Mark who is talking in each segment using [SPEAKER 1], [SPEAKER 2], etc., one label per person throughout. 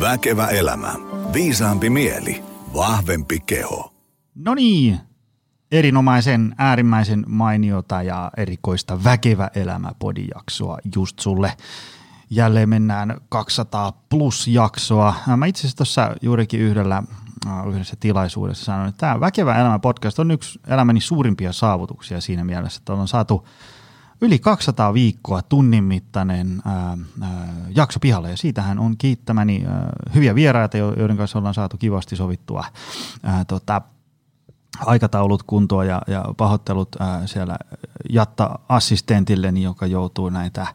[SPEAKER 1] Väkevä elämä. Viisaampi mieli. Vahvempi keho.
[SPEAKER 2] No niin, erinomaisen, äärimmäisen mainiota ja erikoista Väkevä elämä podijaksoa just sulle. Jälleen mennään 200 plus jaksoa. Mä itse asiassa tuossa juurikin yhdellä äh, yhdessä tilaisuudessa sanoin, että tämä Väkevä elämä podcast on yksi elämäni suurimpia saavutuksia siinä mielessä, että on saatu yli 200 viikkoa tunnin mittainen ää, ää, jakso pihalle ja siitähän on kiittämäni ää, hyviä vieraita, joiden kanssa ollaan saatu kivasti sovittua ää, tota, aikataulut kuntoon ja, ja pahoittelut ää, siellä Jatta-assistentilleni, joka joutuu näitä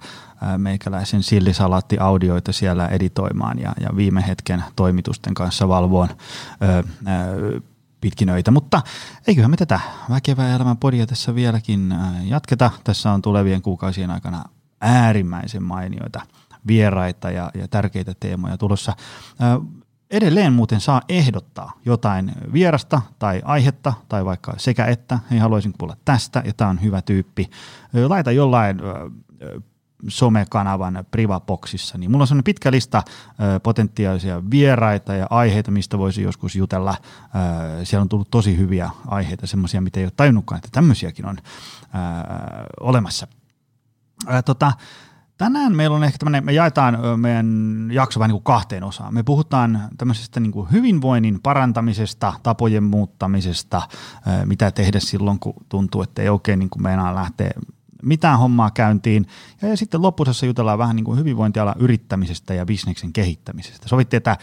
[SPEAKER 2] ää, meikäläisen sillisalaatti-audioita siellä editoimaan ja, ja viime hetken toimitusten kanssa valvoon ää, ää, pitkinöitä, mutta eiköhän me tätä väkevää elämän podia tässä vieläkin jatketa. Tässä on tulevien kuukausien aikana äärimmäisen mainioita vieraita ja, ja tärkeitä teemoja tulossa. Edelleen muuten saa ehdottaa jotain vierasta tai aihetta tai vaikka sekä että, hei haluaisin kuulla tästä ja tämä on hyvä tyyppi. Laita jollain somekanavan Privaboxissa, niin mulla on sellainen pitkä lista potentiaalisia vieraita ja aiheita, mistä voisi joskus jutella. Siellä on tullut tosi hyviä aiheita, semmoisia, mitä ei ole tajunnutkaan, että tämmöisiäkin on olemassa. Tota, Tänään meillä on ehkä tämmöinen, me jaetaan meidän jakso vähän niin kuin kahteen osaan. Me puhutaan tämmöisestä niin kuin hyvinvoinnin parantamisesta, tapojen muuttamisesta, mitä tehdä silloin, kun tuntuu, että ei oikein niin kuin meinaa lähteä mitään hommaa käyntiin. Ja, sitten loppusessa jutellaan vähän niin kuin hyvinvointialan yrittämisestä ja bisneksen kehittämisestä. Sovittiin, että,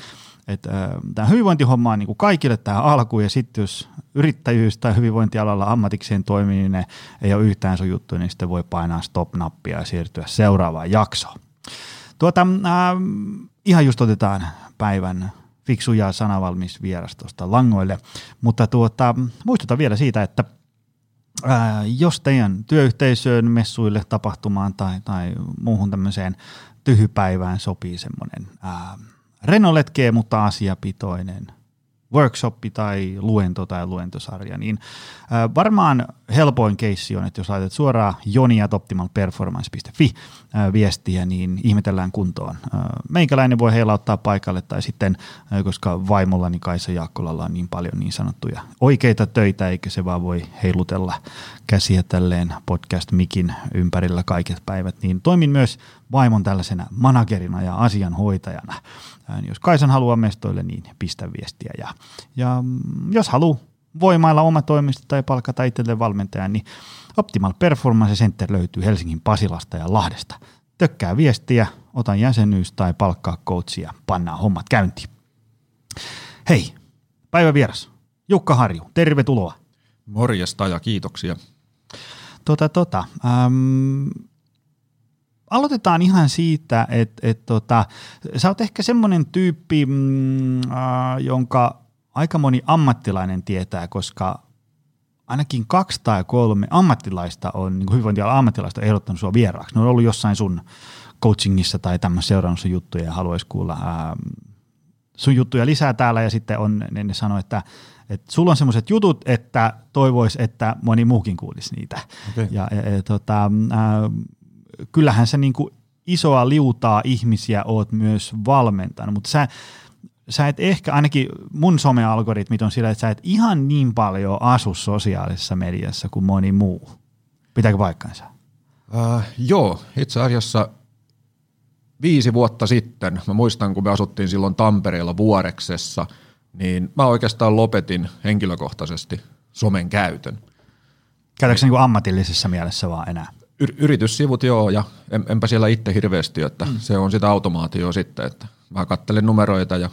[SPEAKER 2] että äh, tämä hyvinvointihomma on niin kuin kaikille tähän alkuun ja sitten jos yrittäjyys tai hyvinvointialalla ammatikseen toimiminen ei ole yhtään sun juttu, niin sitten voi painaa stop-nappia ja siirtyä seuraavaan jaksoon. Tuota, äh, ihan just otetaan päivän fiksu ja sanavalmis vieras tuosta langoille, mutta tuota, muistutan vielä siitä, että – ää, jos teidän työyhteisöön, messuille, tapahtumaan tai, tai muuhun tämmöiseen tyhypäivään sopii semmoinen renoletkee, mutta asiapitoinen – workshoppi tai luento tai luentosarja, niin varmaan helpoin keissi on, että jos laitat suoraan joni.optimalperformance.fi viestiä, niin ihmetellään kuntoon. Meikäläinen voi heilauttaa paikalle tai sitten, koska vaimollani Kaisa Jaakkolalla on niin paljon niin sanottuja oikeita töitä, eikä se vaan voi heilutella käsiä tälleen podcast-mikin ympärillä kaiket päivät, niin toimin myös vaimon tällaisena managerina ja asianhoitajana. Jos Kaisan haluaa mestoille, niin pistä viestiä. Ja, ja mm, jos haluaa voimailla oma toimisto tai palkata itselleen valmentajan, niin Optimal Performance Center löytyy Helsingin Pasilasta ja Lahdesta. Tökkää viestiä, otan jäsenyys tai palkkaa coachia, pannaan hommat käyntiin. Hei, päivä vieras. Jukka Harju, tervetuloa.
[SPEAKER 3] Morjesta ja kiitoksia.
[SPEAKER 2] Tota, tota, ähm, aloitetaan ihan siitä, että et, tota, sä oot ehkä semmoinen tyyppi, mm, äh, jonka aika moni ammattilainen tietää, koska ainakin kaksi tai kolme ammattilaista on, niin hyvinvointialan ammattilaista ehdottanut sua vieraaksi. Ne on ollut jossain sun coachingissa tai tämmöisessä seurannut sun juttuja ja haluaisi kuulla ää, sun juttuja lisää täällä ja sitten on, ne, ne sanoo, että, että sulla on semmoiset jutut, että toivois, että moni muukin kuulisi niitä. Okay. Ja, ja, ja tota, ää, kyllähän sä niin kuin isoa liutaa ihmisiä oot myös valmentanut, mutta sä, sä et ehkä, ainakin mun somealgoritmit on sillä, että sä et ihan niin paljon asu sosiaalisessa mediassa kuin moni muu. Pitääkö paikkansa?
[SPEAKER 3] Uh, joo, itse asiassa viisi vuotta sitten, mä muistan kun me asuttiin silloin Tampereella Vuoreksessa, niin mä oikeastaan lopetin henkilökohtaisesti somen käytön.
[SPEAKER 2] Käytätkö niin ammatillisessa mielessä vaan enää?
[SPEAKER 3] Yr- yrityssivut joo, ja en, enpä siellä itse hirveästi, että mm. se on sitä automaatio sitten, että mä kattelen numeroita ja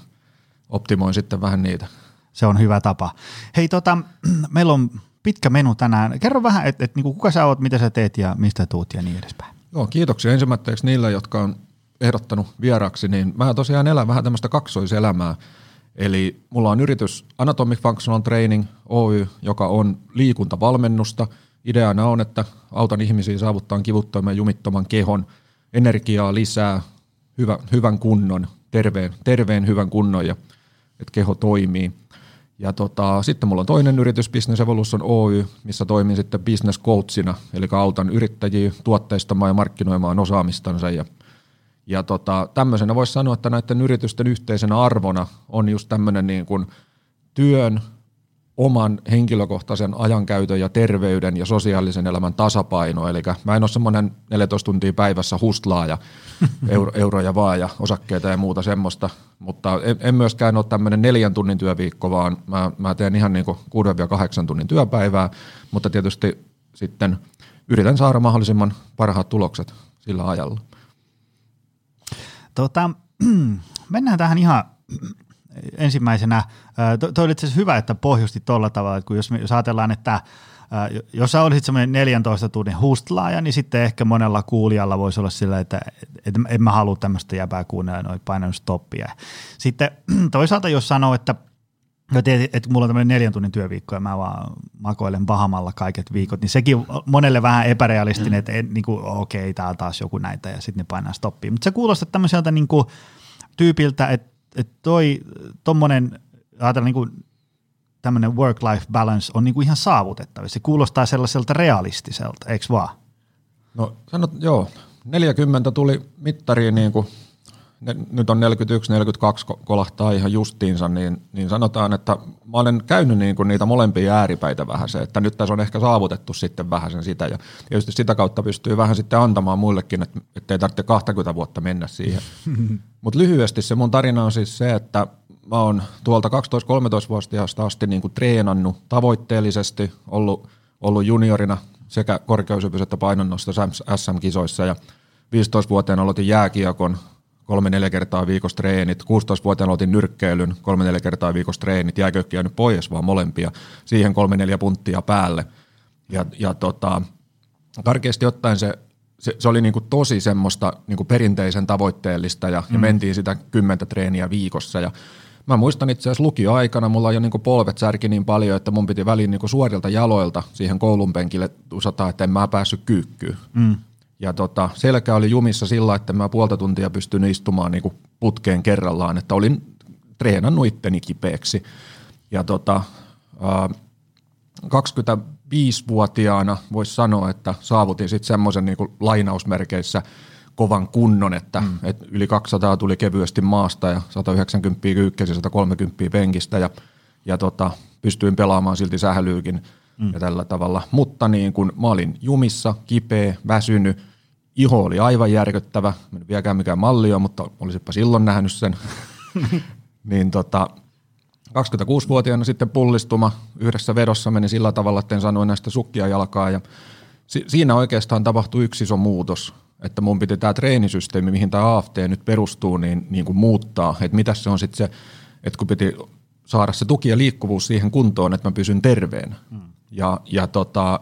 [SPEAKER 3] optimoin sitten vähän niitä.
[SPEAKER 2] Se on hyvä tapa. Hei, tota, meillä on pitkä menu tänään. Kerro vähän, että et, niinku, kuka sä oot, mitä sä teet ja mistä tuut ja niin edespäin.
[SPEAKER 3] Joo, kiitoksia ensimmäiseksi niille, jotka on ehdottanut vieraksi, niin mä tosiaan elän vähän tämmöistä kaksoiselämää. Eli mulla on yritys Anatomic Functional Training Oy, joka on liikuntavalmennusta – Ideana on, että autan ihmisiä saavuttaa kivuttoman jumittoman kehon, energiaa lisää, hyvä, hyvän kunnon, terveen, terveen hyvän kunnon ja että keho toimii. Ja tota, sitten mulla on toinen yritys, Business Evolution Oy, missä toimin sitten business coachina, eli autan yrittäjiä tuotteistamaan ja markkinoimaan osaamistansa ja, Ja tota, tämmöisenä voisi sanoa, että näiden yritysten yhteisenä arvona on just tämmöinen niin kuin työn, oman henkilökohtaisen ajankäytön ja terveyden ja sosiaalisen elämän tasapaino. Eli mä en ole semmoinen 14 tuntia päivässä hustlaa ja euro, euroja vaan ja osakkeita ja muuta semmoista, mutta en, en myöskään ole tämmöinen neljän tunnin työviikko, vaan mä, mä teen ihan niin kuin 6-8 tunnin työpäivää, mutta tietysti sitten yritän saada mahdollisimman parhaat tulokset sillä ajalla.
[SPEAKER 2] Tota, mennään tähän ihan ensimmäisenä. Tuo oli itse asiassa hyvä, että pohjusti tuolla tavalla, että kun jos, jos ajatellaan, että jos sä olisit semmoinen 14 tunnin hustlaaja, niin sitten ehkä monella kuulijalla voisi olla sillä, että, että en mä halua tämmöistä jäbää kuunnella, noin painanut stoppia. Sitten toisaalta jos sanoo, että No tiedät, että mulla on tämmöinen neljän tunnin työviikko ja mä vaan makoilen pahamalla kaiket viikot, niin sekin monelle vähän epärealistinen, että niin kuin, okei, okay, tää on taas joku näitä ja sitten ne painaa stoppia. Mutta se kuulostaa tämmöiseltä niin kuin, tyypiltä, että, että toi tommonen, ajatellaan niin kuin, tämmöinen work-life balance on niin kuin ihan saavutettavissa. Se kuulostaa sellaiselta realistiselta, eikö vaan?
[SPEAKER 3] No sanot, joo, 40 tuli mittariin niin kuin nyt on 41-42 kolahtaa ihan justiinsa, niin, niin sanotaan, että mä olen käynyt niin kuin niitä molempia ääripäitä vähän se, että nyt tässä on ehkä saavutettu sitten vähän sen sitä ja tietysti sitä kautta pystyy vähän sitten antamaan muillekin, että ei tarvitse 20 vuotta mennä siihen. Mutta lyhyesti se mun tarina on siis se, että mä oon tuolta 12-13-vuotiaasta asti niin kuin treenannut tavoitteellisesti, ollut, ollut juniorina sekä korkeushypys että painonnosto SM-kisoissa ja 15-vuotiaana aloitin jääkiekon kolme-neljä kertaa viikossa treenit. 16-vuotiaana otin nyrkkeilyn, kolme-neljä kertaa viikossa treenit. Jääkökki jäänyt pois, vaan molempia. Siihen kolme-neljä punttia päälle. Ja, ja tota, karkeasti ottaen se, se, se oli niinku tosi semmoista niinku perinteisen tavoitteellista ja, mm. ja mentiin sitä kymmentä treeniä viikossa. Ja Mä muistan itse asiassa lukioaikana, mulla jo niinku polvet särki niin paljon, että mun piti väliin niinku suorilta jaloilta siihen koulun penkille usata, että en mä päässyt kyykkyyn. Mm. Ja tota, selkä oli jumissa sillä, että mä puolta tuntia pystyn istumaan niin putkeen kerrallaan, että olin treenannut itteni kipeäksi. Ja tota, ää, 25-vuotiaana voisi sanoa, että saavutin sitten semmoisen niin lainausmerkeissä kovan kunnon, että mm. et yli 200 tuli kevyesti maasta ja 190 kyykkäsi, 130 penkistä ja, ja tota, pystyin pelaamaan silti sählyykin mm. ja tällä tavalla. Mutta niin kun mä olin jumissa, kipeä, väsynyt, iho oli aivan järkyttävä, en vieläkään mikään malli on, mutta olisipa silloin nähnyt sen. niin tota, 26-vuotiaana sitten pullistuma yhdessä vedossa meni sillä tavalla, että en sanoin näistä sukkia jalkaa ja si- siinä oikeastaan tapahtui yksi iso muutos, että mun piti tämä treenisysteemi, mihin tämä AFT nyt perustuu, niin, niin kuin muuttaa, että mitä se on sitten se, että kun piti saada se tuki ja liikkuvuus siihen kuntoon, että mä pysyn terveenä. Hmm. Ja, ja tota,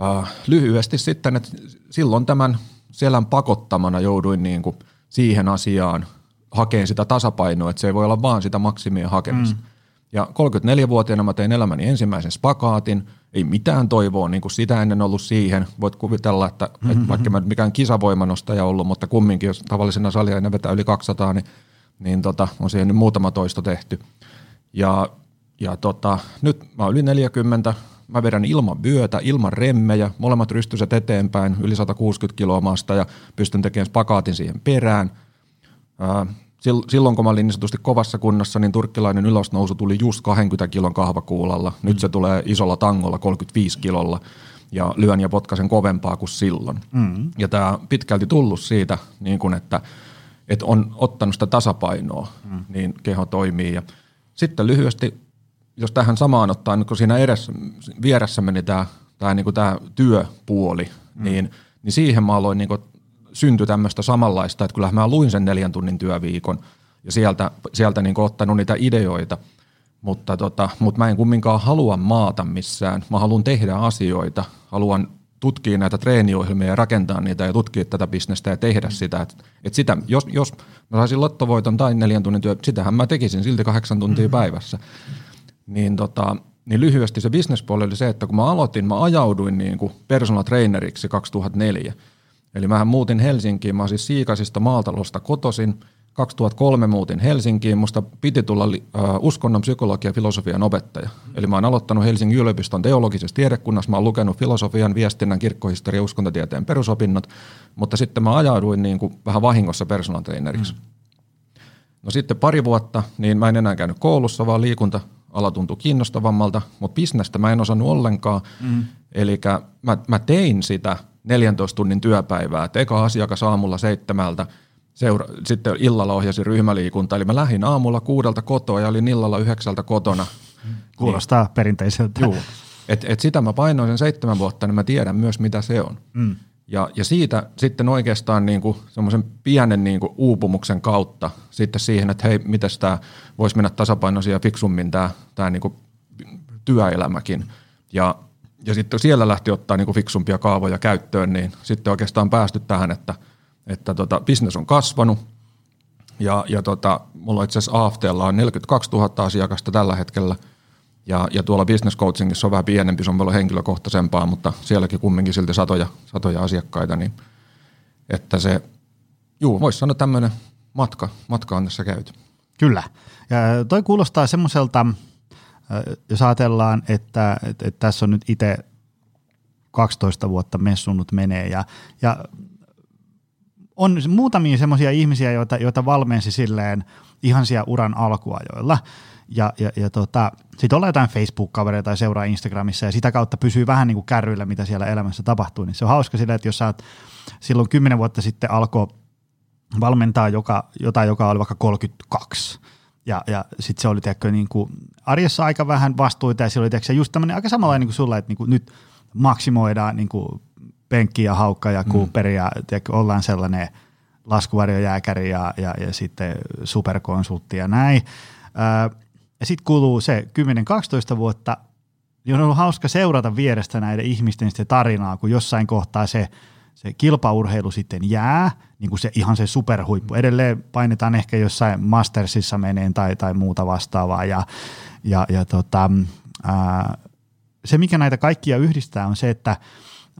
[SPEAKER 3] Uh, lyhyesti sitten, että silloin tämän selän pakottamana jouduin niin kuin siihen asiaan hakeen sitä tasapainoa, että se ei voi olla vaan sitä maksimien hakemista. Mm. Ja 34-vuotiaana mä tein elämäni ensimmäisen spakaatin, ei mitään toivoa niin kuin sitä ennen ollut siihen. Voit kuvitella, että, mm-hmm. että vaikka mä mikään kisavoimanostaja ollut, mutta kumminkin jos tavallisena salia ei vetää yli 200, niin, niin tota, on siihen nyt muutama toisto tehty. Ja, ja tota, nyt mä oon yli 40, mä vedän ilman vyötä, ilman remmejä, molemmat rystyset eteenpäin, yli 160 kiloa maasta ja pystyn tekemään spakaatin siihen perään. Silloin kun mä olin niin sanotusti kovassa kunnossa, niin turkkilainen ylösnousu tuli just 20 kilon kahvakuulalla. Nyt se tulee isolla tangolla 35 kilolla ja lyön ja potkasen kovempaa kuin silloin. Mm. Ja tämä pitkälti tullut siitä, niin kun että, että on ottanut sitä tasapainoa, mm. niin keho toimii. Ja sitten lyhyesti jos tähän samaan ottaa, niin kun siinä edessä, vieressä meni tämä tää, niin tää työpuoli, mm. niin, niin siihen mä aloin niin syntyi tämmöistä samanlaista, että kyllä mä luin sen neljän tunnin työviikon ja sieltä, sieltä niin ottanut niitä ideoita, mutta, tota, mutta mä en kumminkaan halua maata missään. Mä haluan tehdä asioita, haluan tutkia näitä treeniohjelmia ja rakentaa niitä ja tutkia tätä bisnestä ja tehdä mm. sitä. Et, et sitä jos, jos mä saisin lottovoiton tai neljän tunnin työ, sitähän mä tekisin silti kahdeksan tuntia mm. Niin, tota, niin lyhyesti se bisnespuoli oli se, että kun mä aloitin, mä ajauduin niin kuin personal traineriksi 2004. Eli mä muutin Helsinkiin, mä siis Siikasista maatalosta kotosin, 2003 muutin Helsinkiin, musta piti tulla uh, uskonnon psykologia ja filosofian opettaja. Eli mä oon aloittanut Helsingin yliopiston teologisessa tiedekunnassa, mä oon lukenut filosofian, viestinnän, kirkkohistoria ja uskontotieteen perusopinnot, mutta sitten mä ajauduin niin kuin vähän vahingossa personal traineriksi. Mm. No sitten pari vuotta, niin mä en enää käynyt koulussa, vaan liikunta ala tuntui kiinnostavammalta, mutta bisnestä mä en osannut ollenkaan. Mm. Eli mä, mä tein sitä 14 tunnin työpäivää, että eka asiakas aamulla seitsemältä, seura- sitten illalla ohjasin ryhmäliikunta, eli mä lähdin aamulla kuudelta kotoa ja olin illalla yhdeksältä kotona.
[SPEAKER 2] Kuulostaa niin, perinteiseltä.
[SPEAKER 3] Juu. Et, et sitä mä painoin sen seitsemän vuotta, niin mä tiedän myös mitä se on. Mm. Ja, ja siitä sitten oikeastaan niin semmoisen pienen niin kuin uupumuksen kautta sitten siihen, että hei, miten tämä voisi mennä tasapainoisia ja fiksummin tämä, tämä niin kuin työelämäkin. Ja, ja sitten siellä lähti ottaa niin kuin fiksumpia kaavoja käyttöön, niin sitten oikeastaan päästy tähän, että, että tota, business on kasvanut. Ja, ja tota, mulla itse asiassa AFTlla on 42 000 asiakasta tällä hetkellä – ja, ja tuolla business coachingissa on vähän pienempi, se on paljon henkilökohtaisempaa, mutta sielläkin kumminkin silti satoja, satoja asiakkaita, niin että se, juu, voisi sanoa tämmöinen matka, matka on tässä käyty.
[SPEAKER 2] Kyllä. Ja toi kuulostaa semmoiselta, jos ajatellaan, että, että, että tässä on nyt itse 12 vuotta messunut menee ja, ja on muutamia semmoisia ihmisiä, joita, joita valmensi silleen ihan siellä uran alkuajoilla – ja, ja, ja tota, sitten ollaan jotain Facebook-kavereita tai seuraa Instagramissa ja sitä kautta pysyy vähän niin kuin kärryillä, mitä siellä elämässä tapahtuu. Niin se on hauska sillä, että jos sä oot silloin kymmenen vuotta sitten alkoi valmentaa joka, jotain, joka oli vaikka 32, ja, ja sitten se oli tiedätkö, niin kuin arjessa aika vähän vastuita ja se oli tiedätkö, just tämmöinen aika samanlainen kuin sulla, että niin kuin nyt maksimoidaan niin kuin penkki ja haukka ja Cooper mm. ja tiedätkö, ollaan sellainen laskuvarjojääkäri ja, ja, ja sitten superkonsultti ja näin. Öö, ja sitten kuluu se 10-12 vuotta, niin on ollut hauska seurata vierestä näiden ihmisten sitä tarinaa, kun jossain kohtaa se, se kilpaurheilu sitten jää, niin kuin se ihan se superhuippu. Edelleen painetaan ehkä jossain Mastersissa meneen tai, tai muuta vastaavaa. Ja, ja, ja tota, ää, se, mikä näitä kaikkia yhdistää, on se, että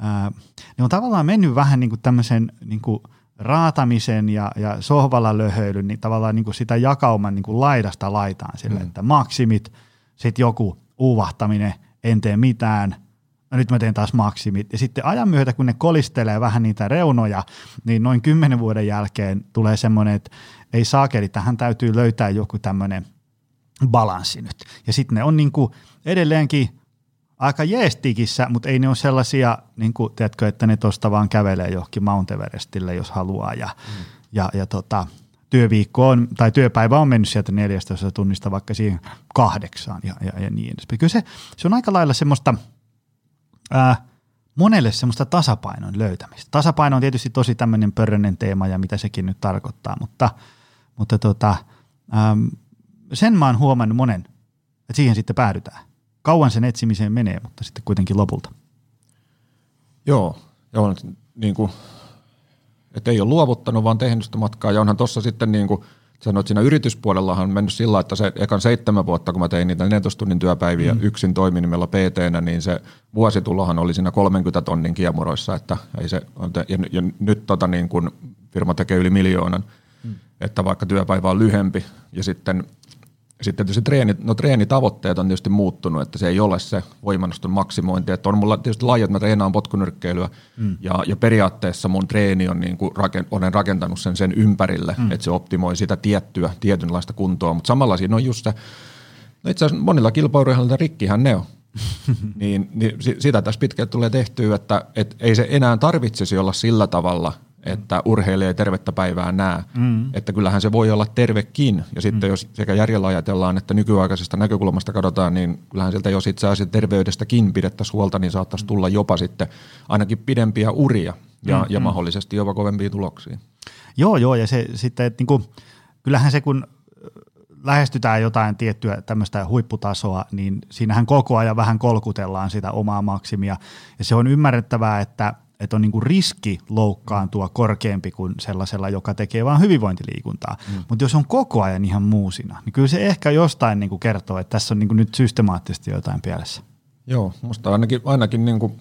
[SPEAKER 2] ää, ne on tavallaan mennyt vähän niin kuin tämmöisen niin raatamisen ja, ja sohvalla löhöilyn, niin tavallaan niin kuin sitä jakauman niin kuin laidasta laitaan sille, mm. että maksimit, sitten joku uuvahtaminen, en tee mitään, no nyt mä teen taas maksimit. Ja sitten ajan myötä, kun ne kolistelee vähän niitä reunoja, niin noin kymmenen vuoden jälkeen tulee semmoinen, että ei saakeli, tähän täytyy löytää joku tämmöinen balanssi nyt. Ja sitten ne on niin kuin edelleenkin aika jeestikissä, mutta ei ne ole sellaisia, niin kuin, tiedätkö, että ne tuosta vaan kävelee johonkin Mount Everestille, jos haluaa. Ja, mm. ja, ja tota, työviikko on, tai työpäivä on mennyt sieltä 14 tunnista vaikka siihen kahdeksaan ja, ja, ja niin edespäin. Kyllä se, se on aika lailla semmoista, ää, monelle semmoista tasapainon löytämistä. Tasapaino on tietysti tosi tämmöinen pörrönen teema ja mitä sekin nyt tarkoittaa, mutta, mutta tota, äm, sen mä oon huomannut monen, että siihen sitten päädytään kauan sen etsimiseen menee, mutta sitten kuitenkin lopulta.
[SPEAKER 3] Joo, joo niin kuin, että ei ole luovuttanut, vaan tehnyt sitä matkaa. Ja onhan tuossa sitten niin kuin, sanoit, siinä yrityspuolellahan on mennyt sillä että se ekan seitsemän vuotta, kun mä tein niitä 14 tunnin työpäiviä mm. yksin toiminimella pt niin se vuositulohan oli siinä 30 tonnin kiemuroissa, että ei se, ja, ja nyt tota niin kuin firma tekee yli miljoonan, mm. että vaikka työpäivä on lyhempi ja sitten sitten tietysti treeni, no treenitavoitteet on tietysti muuttunut, että se ei ole se voimannoston maksimointi. Että on mulla tietysti lajit, mä treenaan potkunyrkkeilyä mm. ja, ja, periaatteessa mun treeni on niin kuin raken, olen rakentanut sen sen ympärille, mm. että se optimoi sitä tiettyä, tietynlaista kuntoa. Mutta samalla siinä on just se, no itse asiassa monilla kilpailuilla rikkihän ne on. niin, niin sitä tässä pitkään tulee tehtyä, että et ei se enää tarvitsisi olla sillä tavalla – että urheilija ei tervettä päivää näe. Mm. Että kyllähän se voi olla tervekin. Ja sitten mm. jos sekä järjellä ajatellaan, että nykyaikaisesta näkökulmasta katsotaan, niin kyllähän sieltä jos itse asiassa terveydestäkin pidettäisiin huolta, niin saattaisi tulla jopa sitten ainakin pidempiä uria ja, mm. ja mahdollisesti jopa kovempia tuloksia.
[SPEAKER 2] Joo, joo, ja se sitten, että niinku, kyllähän se kun lähestytään jotain tiettyä tämmöistä huipputasoa, niin siinähän koko ajan vähän kolkutellaan sitä omaa maksimia. Ja se on ymmärrettävää, että että on niinku riski loukkaantua korkeampi kuin sellaisella, joka tekee vain hyvinvointiliikuntaa. Mm. Mutta jos on koko ajan ihan muusina, niin kyllä se ehkä jostain niinku kertoo, että tässä on niinku nyt systemaattisesti jotain pielessä.
[SPEAKER 3] Joo, musta ainakin, ainakin niinku...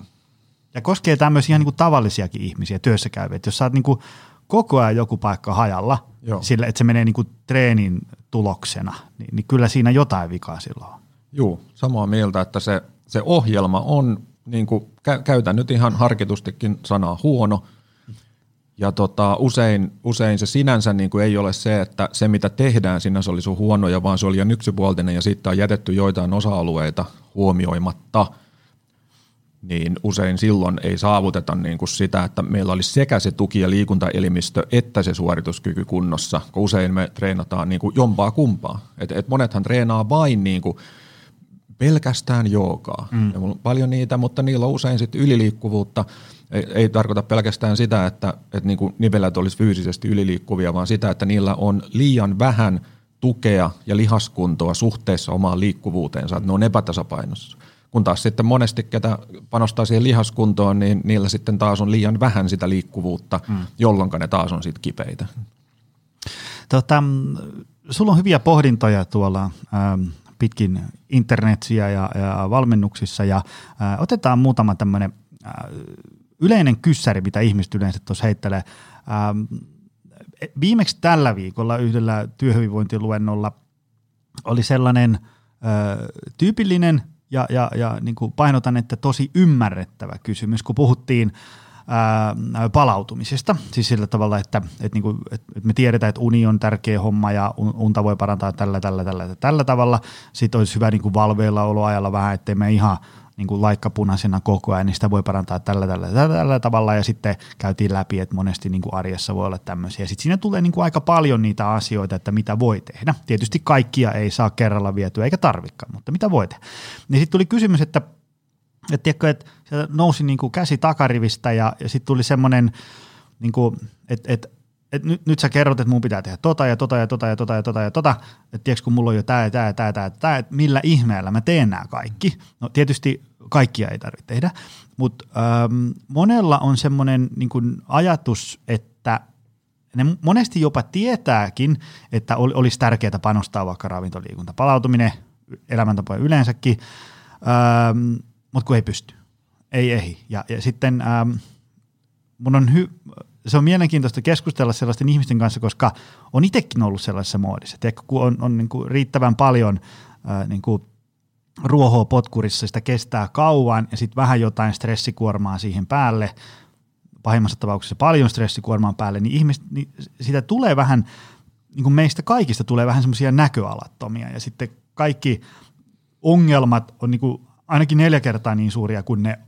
[SPEAKER 2] Ja koskee tämmöisiä ihan niinku tavallisiakin ihmisiä, työssä käyviä. Jos sä oot niinku koko ajan joku paikka hajalla,
[SPEAKER 3] Joo.
[SPEAKER 2] sillä että se menee niin kuin treenin tuloksena, niin, niin kyllä siinä jotain vikaa silloin on.
[SPEAKER 3] Joo, samaa mieltä, että se, se ohjelma on, niin kuin, kä- käytän nyt ihan harkitustikin sanaa huono, ja tota, usein, usein se sinänsä niin kuin ei ole se, että se mitä tehdään sinänsä oli sun huonoja, vaan se oli liian yksipuolinen ja siitä on jätetty joitain osa-alueita huomioimatta, niin usein silloin ei saavuteta niin kuin sitä, että meillä olisi sekä se tuki- ja liikuntaelimistö että se suorituskyky kunnossa, kun usein me treenataan niin kuin jompaa kumpaa. Et, et monethan treenaa vain niin kuin pelkästään joogaa. Mm. Ja mulla on paljon niitä, mutta niillä on usein sit yliliikkuvuutta. Ei, ei tarkoita pelkästään sitä, että, että niin kuin nivelät olisi fyysisesti yliliikkuvia, vaan sitä, että niillä on liian vähän tukea ja lihaskuntoa suhteessa omaan liikkuvuuteensa, että ne on epätasapainossa. Kun taas sitten monesti, ketä panostaa siihen lihaskuntoon, niin niillä sitten taas on liian vähän sitä liikkuvuutta, mm. jolloin ne taas on sitten kipeitä.
[SPEAKER 2] Tota, sulla on hyviä pohdintoja tuolla ähm, pitkin internetsiä ja, ja valmennuksissa ja äh, otetaan muutama tämmöinen äh, yleinen kyssäri, mitä ihmiset yleensä tuossa heittelee. Ähm, viimeksi tällä viikolla yhdellä työhyvinvointiluennolla oli sellainen äh, tyypillinen ja, ja, ja niin kuin painotan, että tosi ymmärrettävä kysymys, kun puhuttiin palautumisesta. Siis sillä tavalla, että, että, niin kuin, että me tiedetään, että uni on tärkeä homma ja unta voi parantaa tällä, tällä, tällä, tällä tavalla. Sitten olisi hyvä niin kuin valveilla oloajalla vähän, ettei me ihan niin kuin laikkapunaisena koko ajan, niin sitä voi parantaa tällä, tällä, tällä, tällä tavalla. Ja sitten käytiin läpi, että monesti niin kuin arjessa voi olla tämmöisiä. Sitten siinä tulee niin kuin aika paljon niitä asioita, että mitä voi tehdä. Tietysti kaikkia ei saa kerralla vietyä, eikä tarvikaan, mutta mitä voi tehdä. Niin sitten tuli kysymys, että että, tiedätkö, että nousi niin kuin käsi takarivistä ja, ja sitten tuli semmoinen, niin kuin, että, että et nyt, nyt sä kerrot, että mun pitää tehdä tota ja tota ja tota ja tota ja tota ja tota, että tiedätkö, kun mulla on jo tämä ja tämä ja tämä ja tämä, että millä ihmeellä mä teen nämä kaikki. No tietysti kaikkia ei tarvitse tehdä, mutta ähm, monella on semmoinen niin kuin ajatus, että ne monesti jopa tietääkin, että ol, olisi tärkeää panostaa vaikka ravintoliikunta, palautuminen, elämäntapoja yleensäkin, ähm, mutta kun ei pysty, ei ehdi. Ja, ja sitten ähm, mun on hy- se on mielenkiintoista keskustella sellaisten ihmisten kanssa, koska on itsekin ollut sellaisessa muodissa. Tiedätkö, kun on, on niin kuin riittävän paljon äh, niin kuin ruohoa potkurissa, sitä kestää kauan ja sitten vähän jotain stressikuormaa siihen päälle, pahimmassa tapauksessa paljon stressikuormaa päälle, niin, ihmiset, niin sitä tulee vähän, niin kuin meistä kaikista tulee vähän semmoisia näköalattomia ja sitten kaikki ongelmat on niin kuin ainakin neljä kertaa niin suuria kuin ne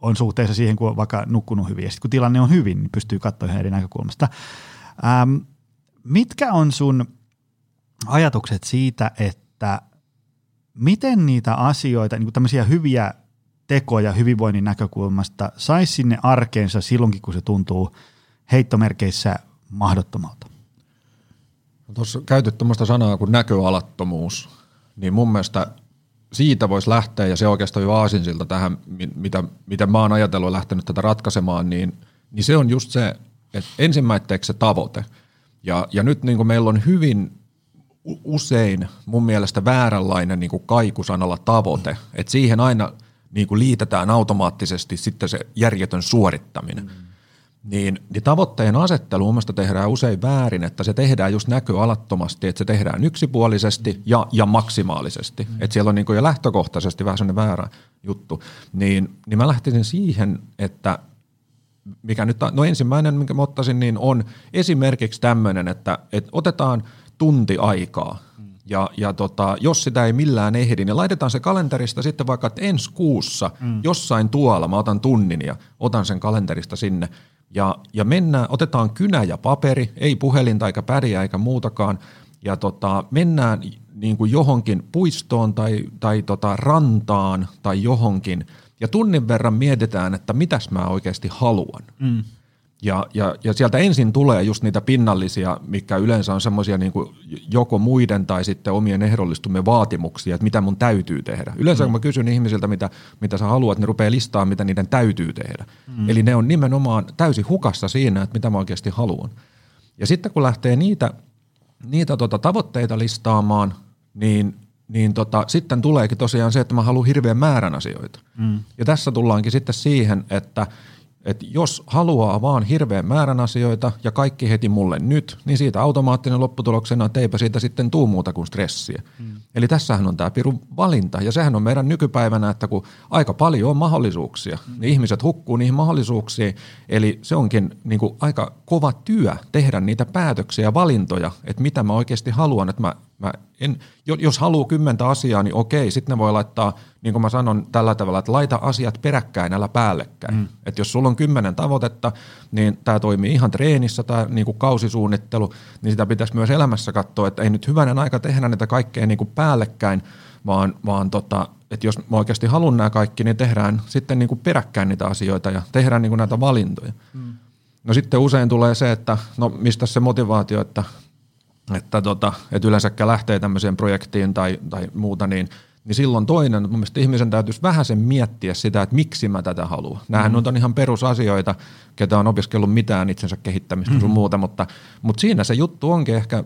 [SPEAKER 2] on suhteessa siihen, kun on vaikka nukkunut hyvin. Ja sitten kun tilanne on hyvin, niin pystyy katsoa ihan eri näkökulmasta. Ähm, mitkä on sun ajatukset siitä, että miten niitä asioita, niin tämmöisiä hyviä tekoja hyvinvoinnin näkökulmasta, saisi sinne arkeensa silloinkin, kun se tuntuu heittomerkeissä mahdottomalta?
[SPEAKER 3] Tuossa käytit sanaa kuin näköalattomuus, niin mun mielestä siitä voisi lähteä, ja se oikeastaan jo aasinsilta tähän, mitä, mitä mä oon ajatellut ja lähtenyt tätä ratkaisemaan, niin, niin se on just se, että ensimmäiseksi se tavoite. Ja, ja nyt niin kuin meillä on hyvin usein mun mielestä vääränlainen niin kuin kaikusanalla tavoite, että siihen aina niin kuin liitetään automaattisesti sitten se järjetön suorittaminen. Mm. Niin, niin tavoitteen asettelu mun mielestä tehdään usein väärin, että se tehdään just näköalattomasti, että se tehdään yksipuolisesti ja, ja maksimaalisesti. Mm. Että siellä on niin jo lähtökohtaisesti vähän sellainen väärä juttu. Niin, niin mä lähtisin siihen, että mikä nyt, no ensimmäinen, minkä mä ottaisin, niin on esimerkiksi tämmöinen, että, että otetaan tunti aikaa ja, ja tota, jos sitä ei millään ehdi, niin laitetaan se kalenterista sitten vaikka, että ensi kuussa mm. jossain tuolla mä otan tunnin ja otan sen kalenterista sinne ja, ja mennään, otetaan kynä ja paperi, ei puhelinta eikä pädiä eikä muutakaan, ja tota, mennään niin kuin johonkin puistoon tai, tai tota rantaan tai johonkin, ja tunnin verran mietitään, että mitäs mä oikeasti haluan. Mm. Ja, ja, ja sieltä ensin tulee just niitä pinnallisia, mikä yleensä on semmoisia niin joko muiden tai sitten omien ehdollistumien vaatimuksia, että mitä mun täytyy tehdä. Yleensä mm. kun mä kysyn ihmisiltä, mitä, mitä sä haluat, ne rupeaa listaamaan, mitä niiden täytyy tehdä. Mm. Eli ne on nimenomaan täysin hukassa siinä, että mitä mä oikeasti haluan. Ja sitten kun lähtee niitä, niitä tota tavoitteita listaamaan, niin, niin tota, sitten tuleekin tosiaan se, että mä haluan hirveän määrän asioita. Mm. Ja tässä tullaankin sitten siihen, että – että jos haluaa vaan hirveän määrän asioita ja kaikki heti mulle nyt, niin siitä automaattinen lopputuloksena, että eipä siitä sitten tuu muuta kuin stressiä. Mm. Eli tässähän on tämä pirun valinta ja sehän on meidän nykypäivänä, että kun aika paljon on mahdollisuuksia, mm. niin ihmiset hukkuu niihin mahdollisuuksiin. Eli se onkin niin kuin aika kova työ tehdä niitä päätöksiä ja valintoja, että mitä mä oikeasti haluan, että mä Mä en, jos haluaa kymmentä asiaa, niin okei, sitten ne voi laittaa, niin kuin mä sanon tällä tavalla, että laita asiat peräkkäin, älä päällekkäin. Mm. Että jos sulla on kymmenen tavoitetta, niin tämä toimii ihan treenissä, tämä niin kuin kausisuunnittelu, niin sitä pitäisi myös elämässä katsoa, että ei nyt hyvänen aika tehdä niitä kaikkea niin kuin päällekkäin, vaan, vaan tota, että jos mä oikeasti haluan nämä kaikki, niin tehdään sitten niin kuin peräkkäin niitä asioita ja tehdään niin kuin näitä valintoja. Mm. No sitten usein tulee se, että no mistä se motivaatio, että että, tota, että yleensäkään lähtee tämmöiseen projektiin tai, tai muuta, niin, niin silloin toinen, mun mielestä ihmisen täytyisi vähän sen miettiä sitä, että miksi mä tätä haluan. Nämähän mm-hmm. on ihan perusasioita, ketä on opiskellut mitään itsensä kehittämistä mm-hmm. sun muuta, mutta, mutta siinä se juttu onkin ehkä,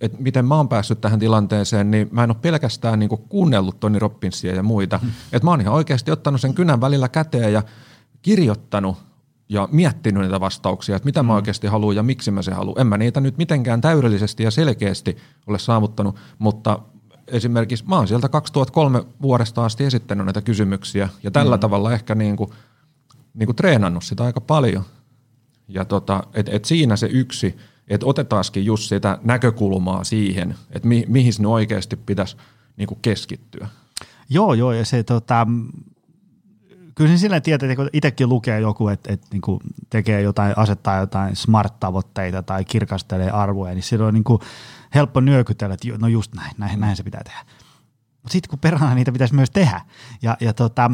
[SPEAKER 3] että miten mä oon päässyt tähän tilanteeseen, niin mä en ole pelkästään niin kuunnellut Toni Robbinsia ja muita, mm-hmm. että mä oon ihan oikeasti ottanut sen kynän välillä käteen ja kirjoittanut ja miettinyt niitä vastauksia, että mitä mä mm. oikeasti haluan ja miksi mä se haluan. En mä niitä nyt mitenkään täydellisesti ja selkeästi ole saavuttanut, mutta esimerkiksi mä oon sieltä 2003 vuodesta asti esittänyt näitä kysymyksiä ja tällä mm. tavalla ehkä niin kuin, niin kuin treenannut sitä aika paljon. Ja tota, et, et siinä se yksi, että otetaankin just sitä näkökulmaa siihen, että mi, mihin ne oikeasti pitäisi niin kuin keskittyä.
[SPEAKER 2] Joo, joo, ja se tota, kyllä se silleen tietää, että kun itsekin lukee joku, että, että niin kuin tekee jotain, asettaa jotain smart-tavoitteita tai kirkastelee arvoja, niin silloin on niin kuin helppo nyökytellä, että no just näin, näin, näin se pitää tehdä. Mutta sitten kun perhana niitä pitäisi myös tehdä. Ja, ja, tota,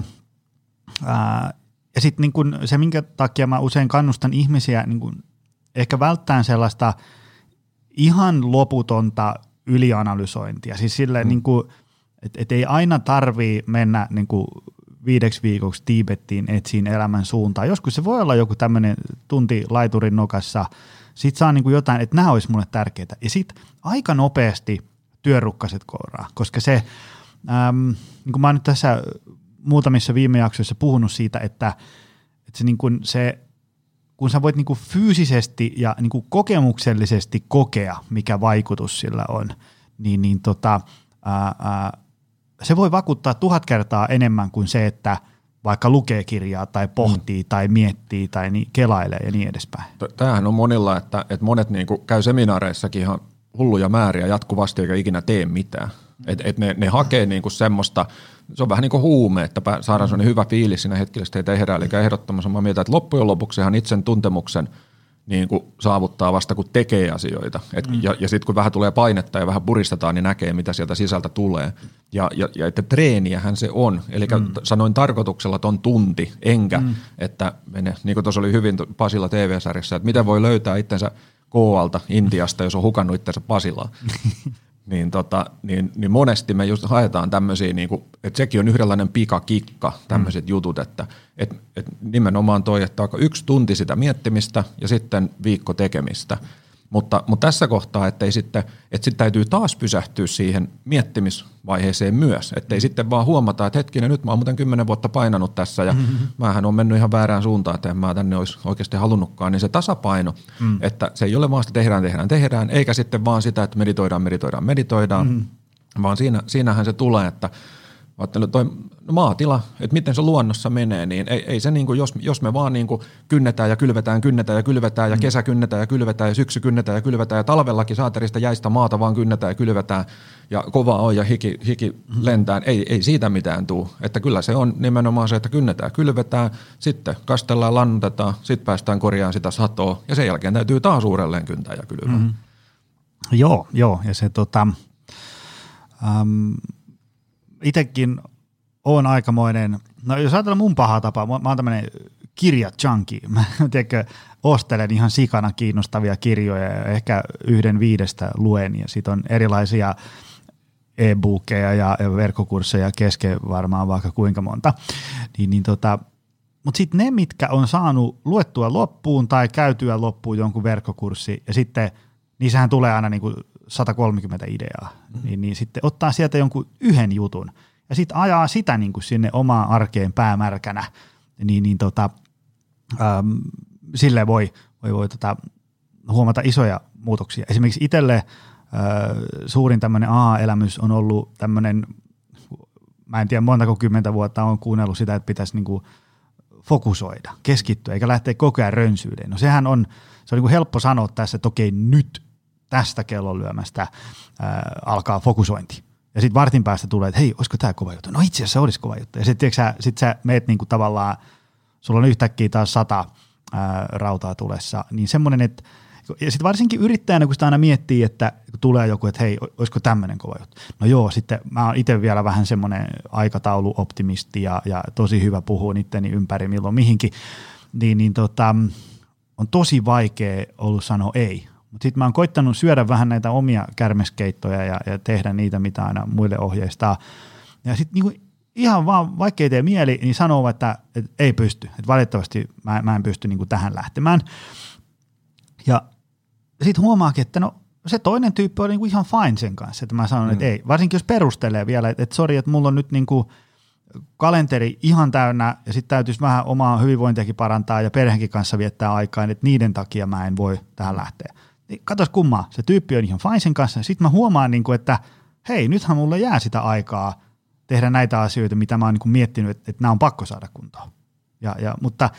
[SPEAKER 2] ää, ja sitten niin se, minkä takia mä usein kannustan ihmisiä niin kuin ehkä välttämään sellaista ihan loputonta ylianalysointia. Siis silleen, mm. niin että et ei aina tarvii mennä niin kuin viideksi viikoksi Tiibettiin etsiin elämän suuntaa. Joskus se voi olla joku tämmöinen tunti laiturin nokassa, sit saa niin kuin jotain, että nämä olisi mulle tärkeitä. Ja sitten aika nopeasti työrukkaset kouraa, koska se, äm, niin kuin mä oon nyt tässä muutamissa viime jaksoissa puhunut siitä, että, että se, niin kuin se kun sä voit niin kuin fyysisesti ja niin kuin kokemuksellisesti kokea, mikä vaikutus sillä on, niin, niin tota, ää, ää, se voi vakuuttaa tuhat kertaa enemmän kuin se, että vaikka lukee kirjaa tai pohtii mm. tai miettii tai niin, kelailee ja niin edespäin.
[SPEAKER 3] Tämähän on monilla, että, että monet niin kuin käy seminaareissakin ihan hulluja määriä jatkuvasti eikä ikinä tee mitään. Mm. Et, et ne, ne hakee niin kuin semmoista, se on vähän niin kuin huume, että saadaan mm. sellainen hyvä fiilis siinä hetkellä, että tehdään. Eli ehdottomasti samaa mieltä, että loppujen lopuksi ihan itsen tuntemuksen – niin kuin saavuttaa vasta kun tekee asioita. Et, mm. Ja, ja sitten kun vähän tulee painetta ja vähän puristetaan, niin näkee mitä sieltä sisältä tulee. Ja, ja, ja että treeniähän se on. Eli mm. sanoin tarkoituksella ton tunti, enkä, mm. että mene, niin kuin tuossa oli hyvin Pasilla TV-sarjassa, että miten voi löytää itsensä Koalta Intiasta, jos on hukannut itsensä Pasilaan. niin, tota, niin, niin monesti me just haetaan tämmöisiä, niin kuin, että sekin on yhdenlainen pikakikka, tämmöiset mm. jutut, että et, et nimenomaan toi, että yksi tunti sitä miettimistä ja sitten viikko tekemistä – mutta, mutta tässä kohtaa, että ei sitten, että sitten täytyy taas pysähtyä siihen miettimisvaiheeseen myös, ettei mm. sitten vaan huomata, että hetkinen, nyt mä oon muuten kymmenen vuotta painanut tässä ja mm-hmm. mähän on mennyt ihan väärään suuntaan, että en mä tänne olisi oikeasti halunnutkaan, niin se tasapaino, mm. että se ei ole vaan sitä tehdään, tehdään, tehdään, eikä sitten vaan sitä, että meditoidaan, meditoidaan, meditoidaan, mm-hmm. vaan siinä, siinähän se tulee, että Ajattelin, toi maatila, että miten se luonnossa menee, niin ei, ei se niin kuin, jos, jos me vaan niin kuin kynnetään ja kylvetään, kynnetään ja kylvetään ja mm. kesä kynnetään ja kylvetään ja syksy kynnetään ja kylvetään ja talvellakin saaterista jäistä maata vaan kynnetään ja kylvetään ja kova on ja hiki, hiki mm. lentää, ei, ei siitä mitään tule. Että kyllä se on nimenomaan se, että kynnetään ja kylvetään, sitten kastellaan, lannutetaan, sitten päästään korjaamaan sitä satoa ja sen jälkeen täytyy taas uudelleen kyntää ja kylvää. Mm.
[SPEAKER 2] Joo, joo ja se tota, um, itsekin on aikamoinen, no jos ajatellaan mun paha tapa, mä, oon tämmöinen kirjat-junkie. Mä tiedätkö, ostelen ihan sikana kiinnostavia kirjoja ja ehkä yhden viidestä luen ja sit on erilaisia e-bookeja ja verkkokursseja kesken varmaan vaikka kuinka monta. Niin, niin tota, mutta sitten ne, mitkä on saanut luettua loppuun tai käytyä loppuun jonkun verkkokurssi ja sitten niissähän tulee aina niinku 130 ideaa, mm-hmm. niin, niin sitten ottaa sieltä jonkun yhden jutun ja sitten ajaa sitä niin kuin sinne omaan arkeen päämärkänä, niin, niin tota, äm, silleen voi, voi, voi tota, huomata isoja muutoksia. Esimerkiksi itselle äh, suurin tämmöinen AA-elämys on ollut tämmöinen, mä en tiedä montako kymmentä vuotta on kuunnellut sitä, että pitäisi niinku fokusoida, keskittyä, eikä lähteä koko ajan rönsyyteen. No sehän on, se on niinku helppo sanoa tässä, että okei nyt tästä kellonlyömästä ää, alkaa fokusointi. Ja sitten vartin päästä tulee, että hei, olisiko tämä kova juttu? No itse asiassa olisi kova juttu. Ja sitten sä, sit sä meet niinku tavallaan, sulla on yhtäkkiä taas sata ää, rautaa tulessa, niin semmoinen, että ja sitten varsinkin yrittäjänä, kun sitä aina miettii, että kun tulee joku, että hei, olisiko tämmöinen kova juttu. No joo, sitten mä oon itse vielä vähän semmoinen aikatauluoptimisti ja, ja tosi hyvä puhua itteni ympäri milloin mihinkin, niin, niin tota, on tosi vaikea ollut sanoa ei. Mutta sitten mä oon koittanut syödä vähän näitä omia kärmeskeittoja ja, ja tehdä niitä, mitä aina muille ohjeistaa. Ja sitten niinku ihan vaan, vaikka ei tee mieli, niin sanoo, että, että ei pysty. Että valitettavasti mä, mä en pysty niinku tähän lähtemään. Ja sitten huomaakin, että no se toinen tyyppi oli niinku ihan fine sen kanssa, että mä sanon, mm. että ei. Varsinkin jos perustelee vielä, että, että sori, että mulla on nyt niinku kalenteri ihan täynnä ja sitten täytyisi vähän omaa hyvinvointiakin parantaa ja perheenkin kanssa viettää aikaa, että niiden takia mä en voi tähän lähteä. Niin katos kummaa, se tyyppi on ihan fine sen kanssa. Sitten mä huomaan, niinku, että hei, nythän mulle jää sitä aikaa tehdä näitä asioita, mitä mä oon niinku miettinyt, että, että nämä on pakko saada kuntoon. Ja, ja, mutta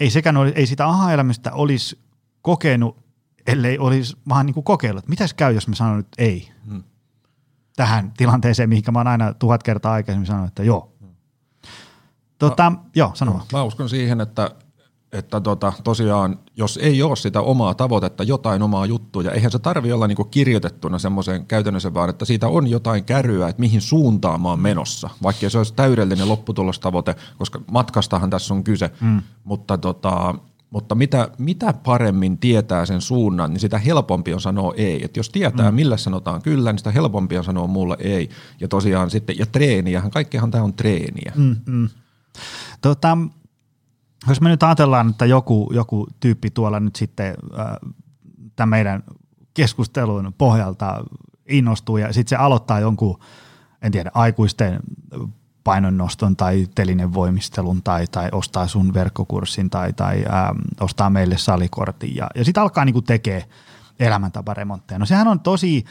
[SPEAKER 2] ei, sekään ole, ei sitä aha-elämystä olisi kokenut ellei olisi vaan niin kuin kokeillut, että mitäs käy, jos mä sanon nyt ei hmm. tähän tilanteeseen, mihinkä mä oon aina tuhat kertaa aikaisemmin sanonut, että joo. Hmm. Tota, mä, joo, sano
[SPEAKER 3] no, Mä uskon siihen, että, että tota, tosiaan, jos ei ole sitä omaa tavoitetta, jotain omaa juttuja, eihän se tarvi olla niin kirjoitettuna semmoiseen käytännössä vaan, että siitä on jotain käryä, että mihin suuntaan mä oon menossa, vaikka se olisi täydellinen lopputulostavoite, koska matkastahan tässä on kyse, hmm. mutta tota, mutta mitä, mitä paremmin tietää sen suunnan, niin sitä helpompi on sanoa ei. Et jos tietää, mm. millä sanotaan kyllä, niin sitä helpompi on sanoa mulle ei. Ja tosiaan sitten, ja treeniähän, kaikkihan tämä on treeniä. Mm, mm.
[SPEAKER 2] Tota, jos me nyt ajatellaan, että joku, joku tyyppi tuolla nyt sitten tämän meidän keskustelun pohjalta innostuu ja sitten se aloittaa jonkun, en tiedä, aikuisten painonnoston tai telinevoimistelun tai, tai ostaa sun verkkokurssin tai, tai ähm, ostaa meille salikortin ja, ja sitten alkaa niinku tekee elämäntaparemontteja. No sehän on tosi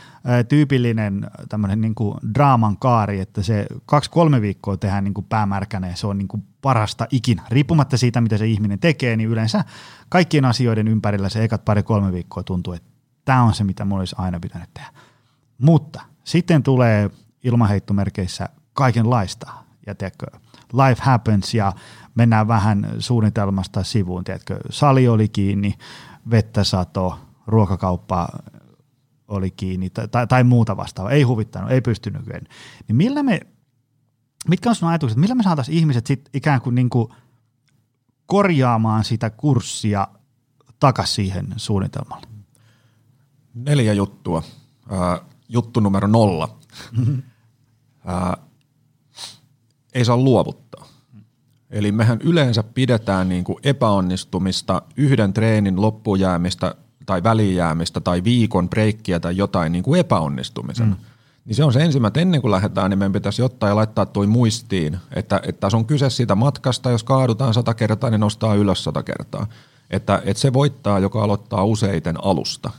[SPEAKER 2] tyypillinen tämmöinen niinku draaman kaari, että se kaksi-kolme viikkoa tehdään niinku päämärkänä ja se on niinku parasta ikinä. Riippumatta siitä, mitä se ihminen tekee, niin yleensä kaikkien asioiden ympärillä se ekat pari-kolme viikkoa tuntuu, että tämä on se, mitä mulla olisi aina pitänyt tehdä. Mutta sitten tulee ilmaheittomerkeissä kaikenlaista ja tiedätkö, life happens ja mennään vähän suunnitelmasta sivuun, tiedätkö, sali oli kiinni, vettä sato, ruokakauppa oli kiinni tai, tai, tai muuta vastaavaa, ei huvittanut, ei pystynyt Niin millä me, mitkä on sun ajatukset, millä me saataisiin ihmiset sit ikään kuin, niin kuin korjaamaan sitä kurssia takaisin siihen suunnitelmalle?
[SPEAKER 3] Neljä juttua. Äh, juttu numero nolla. äh, ei saa luovuttaa. Eli mehän yleensä pidetään niin kuin epäonnistumista, yhden treenin loppujäämistä tai välijäämistä tai viikon breikkiä tai jotain niin kuin epäonnistumisena. Mm. Niin se on se ensimmäinen, ennen kuin lähdetään, niin meidän pitäisi ottaa ja laittaa tuo muistiin, että, että tässä on kyse siitä matkasta, jos kaadutaan sata kertaa, niin nostaa ylös sata kertaa. Että, että se voittaa, joka aloittaa useiten alusta.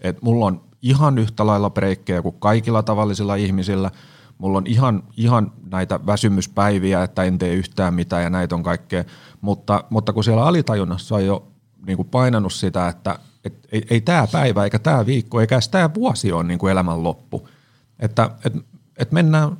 [SPEAKER 3] Et mulla on ihan yhtä lailla breikkejä kuin kaikilla tavallisilla ihmisillä – Mulla on ihan, ihan näitä väsymyspäiviä, että en tee yhtään mitään ja näitä on kaikkea, mutta, mutta kun siellä alitajunnassa on jo niin kuin painanut sitä, että et, ei, ei tämä päivä eikä tämä viikko eikä tämä vuosi ole niin kuin elämän loppu, että et, et mennään,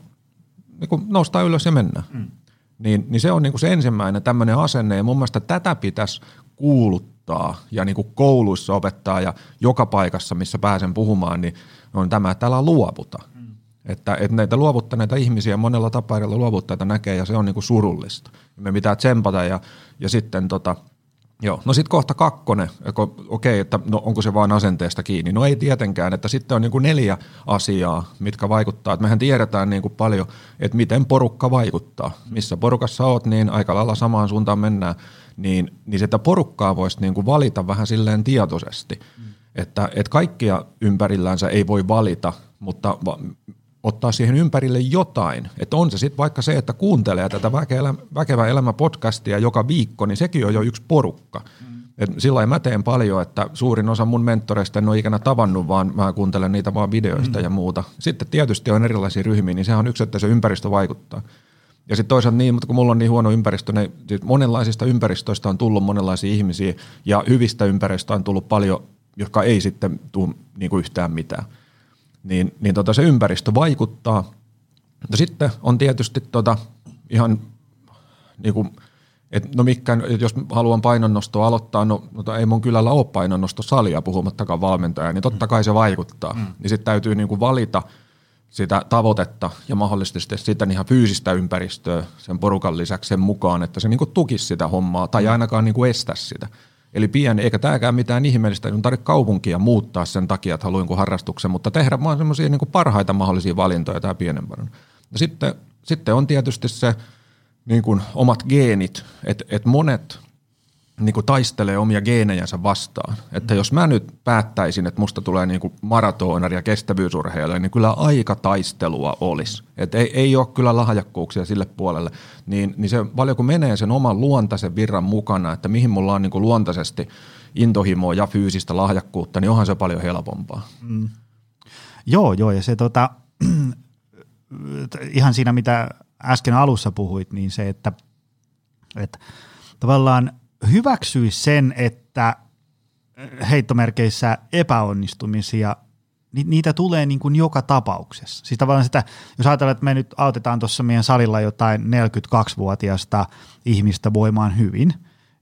[SPEAKER 3] niin kuin noustaan ylös ja mennään. Mm. Niin, niin se on niin kuin se ensimmäinen tämmöinen asenne ja mun mielestä tätä pitäisi kuuluttaa ja niin kuin kouluissa opettaa ja joka paikassa, missä pääsen puhumaan, niin on tämä, että älä luovuta. Että, että näitä luovuttaneita ihmisiä monella tapaa luovuttajia näkee ja se on niinku surullista. Me pitää tsempata ja, ja sitten tota, Joo, no sitten kohta kakkonen, okei, okay, että no onko se vain asenteesta kiinni? No ei tietenkään, että sitten on niinku neljä asiaa, mitkä vaikuttaa. Et mehän tiedetään niinku paljon, että miten porukka vaikuttaa. Missä porukassa oot, niin aika lailla samaan suuntaan mennään. Niin, niin sitä porukkaa voisi niinku valita vähän silleen tietoisesti. Mm. Että et kaikkia ympärillänsä ei voi valita, mutta ottaa siihen ympärille jotain. Että on se sitten vaikka se, että kuuntelee tätä Väkevä elämä podcastia joka viikko, niin sekin on jo yksi porukka. Mm. Et sillä mä teen paljon, että suurin osa mun mentoreista en ole ikinä tavannut, vaan mä kuuntelen niitä vaan videoista mm. ja muuta. Sitten tietysti on erilaisia ryhmiä, niin sehän on yksi, että se ympäristö vaikuttaa. Ja sitten toisaalta niin, mutta kun mulla on niin huono ympäristö, niin siis monenlaisista ympäristöistä on tullut monenlaisia ihmisiä ja hyvistä ympäristöistä on tullut paljon, jotka ei sitten tule niin kuin yhtään mitään. Niin, niin tota se ympäristö vaikuttaa. Mutta sitten on tietysti tota ihan niin kuin, et no mikään, jos haluan painonnostoa aloittaa, no, no ei mun kylällä ole painonnostosalia puhumattakaan valmentaja, niin totta kai se vaikuttaa. Mm. Niin sitten täytyy niin kuin valita – sitä tavoitetta ja mahdollisesti sitä ihan fyysistä ympäristöä sen porukan lisäksi sen mukaan, että se niin kuin tukisi sitä hommaa tai mm. ainakaan niin kuin estä sitä. Eli pieni, eikä tämäkään mitään ihmeellistä, ei tarvitse kaupunkia muuttaa sen takia, että haluan harrastuksen, mutta tehdä vaan semmoisia niin parhaita mahdollisia valintoja tämä pienempänä. Ja sitten, sitten on tietysti se niin kuin omat geenit, että, että monet niin kuin taistelee omia geenejänsä vastaan. Että jos mä nyt päättäisin, että musta tulee niin kuin maratonari ja kestävyysurheilija, niin kyllä aika taistelua olisi. Että ei, ei ole kyllä lahjakkuuksia sille puolelle. Niin, niin se paljon menee sen oman luontaisen virran mukana, että mihin mulla on niin kuin luontaisesti intohimoa ja fyysistä lahjakkuutta, niin onhan se paljon helpompaa. Mm.
[SPEAKER 2] Joo, joo, ja se tota, ihan siinä, mitä äsken alussa puhuit, niin se, että, että tavallaan – hyväksyisi sen, että heittomerkeissä epäonnistumisia, niin niitä tulee niin kuin joka tapauksessa. Siis tavallaan sitä, jos ajatellaan, että me nyt autetaan tuossa meidän salilla jotain 42-vuotiaasta ihmistä voimaan hyvin,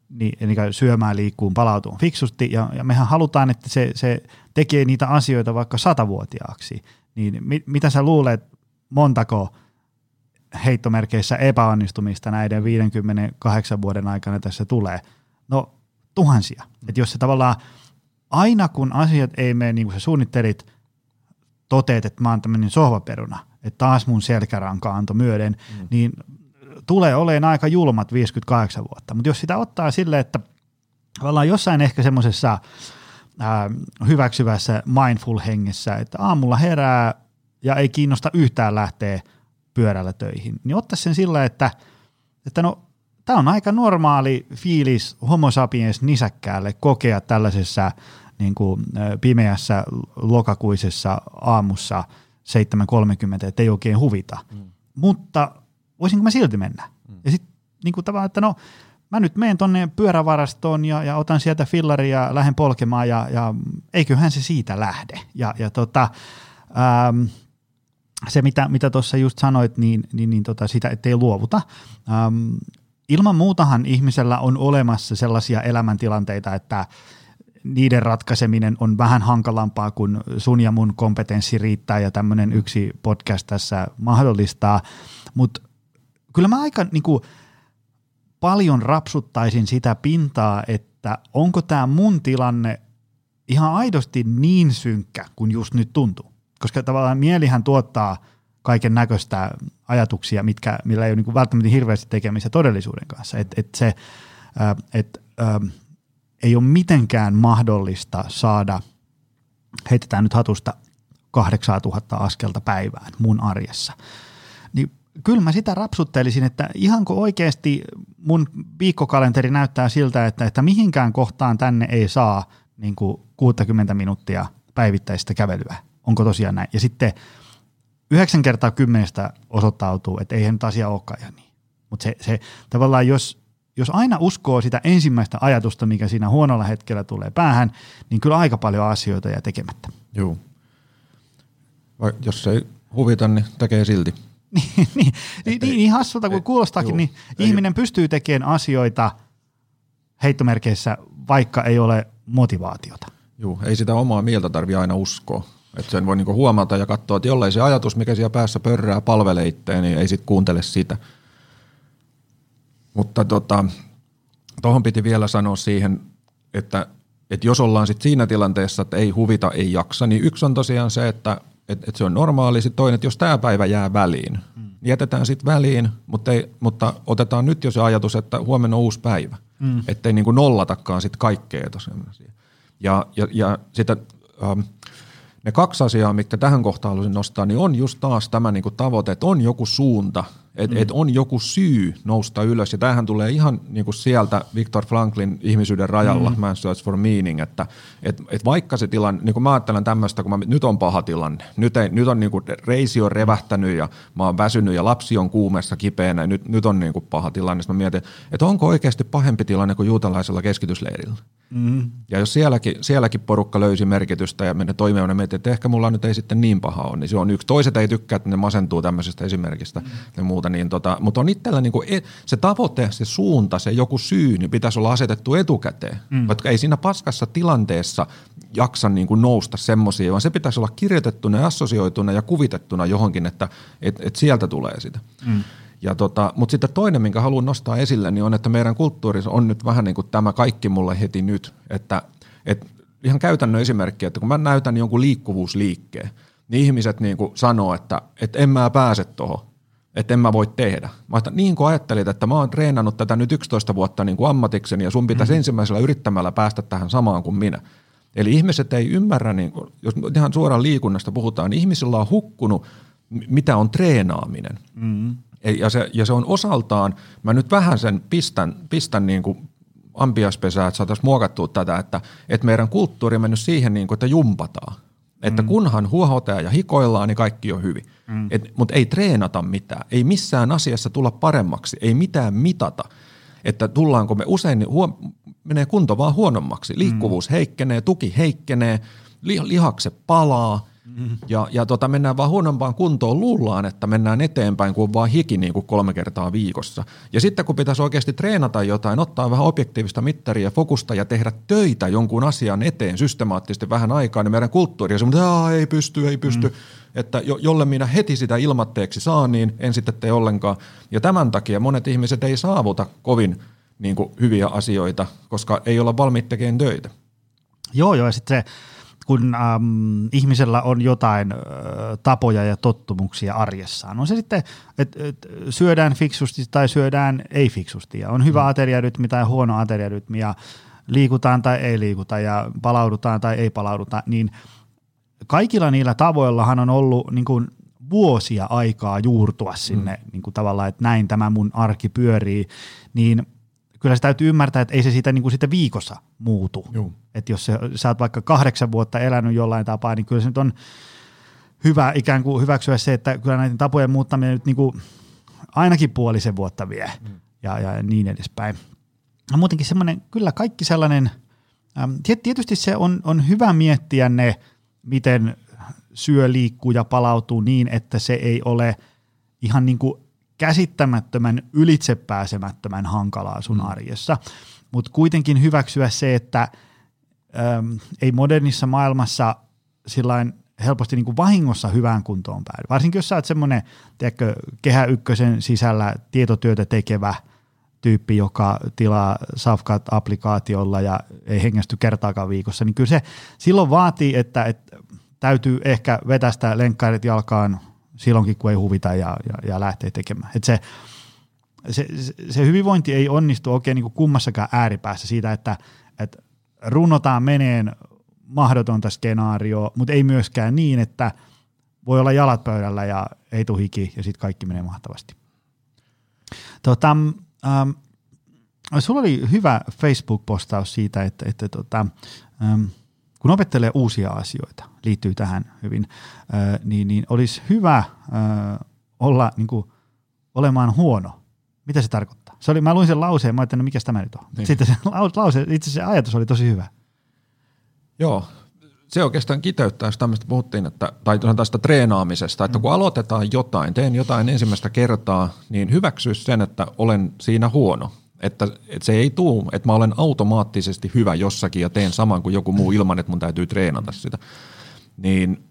[SPEAKER 2] niin, eli syömään, liikkuun, palautuun fiksusti, ja, ja mehän halutaan, että se, se tekee niitä asioita vaikka satavuotiaaksi, niin mit, mitä sä luulet, montako – heittomerkeissä epäonnistumista näiden 58 vuoden aikana tässä tulee? No tuhansia. Mm. Että jos se tavallaan aina kun asiat ei mene niin kuin sä suunnittelit, toteet, että mä oon tämmöinen sohvaperuna, että taas mun selkäranka antoi myöden, mm. niin tulee olemaan aika julmat 58 vuotta. Mutta jos sitä ottaa silleen, että ollaan jossain ehkä semmoisessa hyväksyvässä mindful hengessä, että aamulla herää ja ei kiinnosta yhtään lähteä – pyörällä töihin, niin ottaisi sen sillä, että, että no, tämä on aika normaali fiilis homo sapiens nisäkkäälle kokea tällaisessa niin kuin, pimeässä lokakuisessa aamussa 7.30, että ei oikein huvita. Mm. Mutta voisinko mä silti mennä? Mm. Ja sitten niin kuin tavallaan, että no mä nyt menen tonne pyörävarastoon ja, ja otan sieltä fillaria ja lähden polkemaan ja, ja eiköhän se siitä lähde. Ja, ja tota, ähm, se, mitä, mitä tuossa just sanoit, niin, niin, niin tota, sitä ettei luovuta. Ähm, ilman muutahan ihmisellä on olemassa sellaisia elämäntilanteita, että niiden ratkaiseminen on vähän hankalampaa kuin sun ja mun kompetenssi riittää ja tämmöinen yksi podcast tässä mahdollistaa, mutta kyllä mä aika niin kuin, paljon rapsuttaisin sitä pintaa, että onko tämä mun tilanne ihan aidosti niin synkkä kuin just nyt tuntuu koska tavallaan mielihän tuottaa kaiken näköistä ajatuksia, mitkä, millä ei ole niin välttämättä hirveästi tekemistä todellisuuden kanssa. Et, et se, ää, et, ää, ei ole mitenkään mahdollista saada, heitetään nyt hatusta 8000 askelta päivään mun arjessa. Niin kyllä mä sitä rapsuttelisin, että ihanko oikeasti mun viikkokalenteri näyttää siltä, että, että mihinkään kohtaan tänne ei saa niin kuin 60 minuuttia päivittäistä kävelyä onko tosiaan näin. Ja sitten yhdeksän kertaa kymmenestä osoittautuu, että eihän nyt asia olekaan ihan niin. Mutta se, se tavallaan, jos, jos aina uskoo sitä ensimmäistä ajatusta, mikä siinä huonolla hetkellä tulee päähän, niin kyllä aika paljon asioita jää tekemättä.
[SPEAKER 3] Joo. Vai jos ei huvita, niin tekee silti.
[SPEAKER 2] niin, niin, niin, niin hassulta kuin kuulostaakin, juu, niin ei, ihminen pystyy tekemään asioita heittomerkeissä, vaikka ei ole motivaatiota.
[SPEAKER 3] Joo, ei sitä omaa mieltä tarvitse aina uskoa. Että sen voi niinku huomata ja katsoa, että jollei se ajatus, mikä siellä päässä pörrää, palvelee itteen, niin ei sitten kuuntele sitä. Mutta tota, tuohon piti vielä sanoa siihen, että, että jos ollaan sitten siinä tilanteessa, että ei huvita, ei jaksa, niin yksi on tosiaan se, että, että, että se on normaali. Sitten toinen, että jos tämä päivä jää väliin, mm. niin jätetään sitten väliin, mutta, ei, mutta otetaan nyt jo se ajatus, että huomenna on uusi päivä. Mm. Että ei niin kuin nollatakaan sitten kaikkea tosiaan. Ja, ja, ja sitä... Ähm, ne kaksi asiaa, mitkä tähän kohtaan haluaisin nostaa, niin on just taas tämä niin kuin tavoite, että on joku suunta, että mm. et on joku syy nousta ylös. Ja tämähän tulee ihan niin kuin sieltä Viktor Franklin ihmisyyden rajalla, mm. Man's Search for Meaning, että et, et vaikka se tilanne, niin kuin mä ajattelen tämmöistä, kun mä, nyt on paha tilanne, nyt, ei, nyt on niin kuin reisi on revähtänyt ja mä oon väsynyt ja lapsi on kuumessa kipeänä ja nyt, nyt on niin kuin paha tilanne. Sitten mä mietin, että onko oikeasti pahempi tilanne kuin juutalaisella keskitysleirillä. Mm. Ja jos sielläkin, sielläkin porukka löysi merkitystä ja menee toimeen, mietin, että ehkä mulla nyt ei sitten niin paha ole, niin se on yksi. Toiset ei tykkää, että ne masentuu tämmöisestä esimerkistä mm. ja muuta, niin tota, mutta on itsellä niin kuin, e, se tavoite, se suunta, se joku syy, niin pitäisi olla asetettu etukäteen, mm. vaikka ei siinä paskassa tilanteessa jaksa niin kuin nousta semmoisia, vaan se pitäisi olla kirjoitettuna ja assosioituna ja kuvitettuna johonkin, että et, et sieltä tulee sitä. Mm. Ja tota, mutta sitten toinen, minkä haluan nostaa esille, niin on, että meidän kulttuurissa on nyt vähän niin kuin tämä kaikki mulle heti nyt, että et ihan käytännön esimerkki, että kun mä näytän jonkun liikkuvuusliikkeen, niin ihmiset niin kuin sanoo, että, että en mä pääse tuohon, että en mä voi tehdä. Mä että niin kuin ajattelit, että mä oon treenannut tätä nyt 11 vuotta niin kuin ammatikseni ja sun pitäisi mm. ensimmäisellä yrittämällä päästä tähän samaan kuin minä. Eli ihmiset ei ymmärrä, niin kuin, jos ihan suoraan liikunnasta puhutaan, niin ihmisillä on hukkunut, mitä on treenaaminen. Mm. Ja se, ja se on osaltaan, mä nyt vähän sen pistän, pistän niin kuin ampiaspesää, että saataisiin muokattua tätä, että, että meidän kulttuuri on mennyt siihen, niin kuin, että jumpataan. Että mm. kunhan huohotetaan ja hikoillaan, niin kaikki on hyvin. Mm. Mutta ei treenata mitään. Ei missään asiassa tulla paremmaksi. Ei mitään mitata. Että tullaanko me usein, niin huo, menee kunto vaan huonommaksi. Liikkuvuus mm. heikkenee, tuki heikkenee, lihakse palaa – Mm-hmm. Ja, ja tota, mennään vaan huonompaan kuntoon, luullaan, että mennään eteenpäin, kun on vaan hiki niin kuin kolme kertaa viikossa. Ja sitten kun pitäisi oikeasti treenata jotain, ottaa vähän objektiivista mittaria ja fokusta ja tehdä töitä jonkun asian eteen systemaattisesti vähän aikaa, niin meidän kulttuuri on semmoinen, että ei pysty, ei pysty. Mm. Että jo, jolle minä heti sitä ilmatteeksi saan, niin en sitten tee ollenkaan. Ja tämän takia monet ihmiset ei saavuta kovin niin kuin, hyviä asioita, koska ei olla valmiit tekemään töitä.
[SPEAKER 2] Joo, joo, ja sitten se kun äm, ihmisellä on jotain ä, tapoja ja tottumuksia arjessaan. On se sitten, että et, syödään fiksusti tai syödään ei fiksusti ja on hyvä mm. ateriarytmi tai huono ateriarytmi ja liikutaan tai ei liikuta ja palaudutaan tai ei palauduta, niin kaikilla niillä tavoillahan on ollut niin kuin vuosia aikaa juurtua sinne mm. niin kuin tavallaan, että näin tämä mun arki pyörii, niin kyllä se täytyy ymmärtää, että ei se siitä niin kuin siitä viikossa muutu. Että jos se, sä oot vaikka kahdeksan vuotta elänyt jollain tapaa, niin kyllä se nyt on hyvä ikään kuin hyväksyä se, että kyllä näiden tapojen muuttaminen nyt niin kuin ainakin puolisen vuotta vie mm. ja, ja niin edespäin. Ja muutenkin semmoinen, kyllä kaikki sellainen, ähm, tietysti se on, on hyvä miettiä ne, miten syö, liikkuu ja palautuu niin, että se ei ole ihan niin kuin käsittämättömän ylitsepääsemättömän hankalaa sun mm. arjessa, mutta kuitenkin hyväksyä se, että äm, ei modernissa maailmassa sillain helposti niin kuin vahingossa hyvään kuntoon päädy. Varsinkin jos sä oot semmoinen tiedätkö, kehä ykkösen sisällä tietotyötä tekevä tyyppi, joka tilaa Safkat-applikaatiolla ja ei hengästy kertaakaan viikossa, niin kyllä se silloin vaatii, että, että täytyy ehkä vetästä lenkkairit jalkaan silloinkin, kun ei huvita ja, ja, ja lähtee tekemään. Et se, se, se hyvinvointi ei onnistu oikein niin kuin kummassakaan ääripäässä siitä, että, että runnotaan meneen mahdotonta skenaarioa, mutta ei myöskään niin, että voi olla jalat pöydällä ja ei tule hiki ja sitten kaikki menee mahtavasti. Tota, ähm, sulla oli hyvä Facebook-postaus siitä, että, että tota, ähm, kun opettelee uusia asioita, liittyy tähän hyvin, niin, niin olisi hyvä olla niin kuin, olemaan huono. Mitä se tarkoittaa? Se oli, mä luin sen lauseen, mä ajattelin, no mikä tämä nyt on. Niin. Sitten se lause, itse se ajatus oli tosi hyvä.
[SPEAKER 3] Joo, se oikeastaan kiteyttää, jos tämmöistä puhuttiin, että, tai tästä treenaamisesta, että kun aloitetaan jotain, teen jotain ensimmäistä kertaa, niin hyväksyisi sen, että olen siinä huono. Että, että se ei tuu, että mä olen automaattisesti hyvä jossakin ja teen saman kuin joku muu ilman, että mun täytyy treenata sitä. Niin,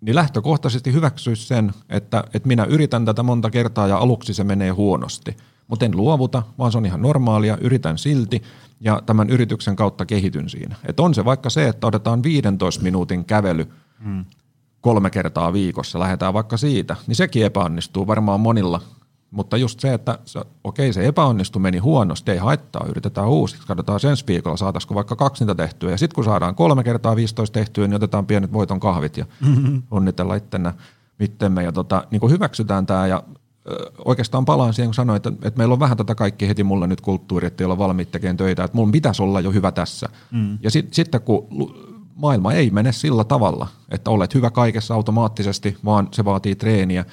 [SPEAKER 3] niin lähtökohtaisesti hyväksyisi sen, että, että minä yritän tätä monta kertaa ja aluksi se menee huonosti. Mutta en luovuta, vaan se on ihan normaalia, yritän silti ja tämän yrityksen kautta kehityn siinä. Et on se vaikka se, että otetaan 15 minuutin kävely hmm. kolme kertaa viikossa, lähdetään vaikka siitä, niin sekin epäonnistuu varmaan monilla Mutta just se, että se, okei se epäonnistui, meni huonosti, ei haittaa, yritetään uusiksi, katsotaan ensi viikolla, saataisiko vaikka kaksi niitä tehtyä. Ja sitten kun saadaan kolme kertaa 15 tehtyä, niin otetaan pienet voiton kahvit ja mm-hmm. onnitella ittenä mittemme. Ja tota, niin kuin hyväksytään tämä ja oikeastaan palaan siihen, kun sanoin, että, että meillä on vähän tätä kaikki heti mulla nyt kulttuuri, että ei olla valmiit tekemään töitä, että mulla pitäisi olla jo hyvä tässä. Mm. Ja sit, sitten kun maailma ei mene sillä tavalla, että olet hyvä kaikessa automaattisesti, vaan se vaatii treeniä,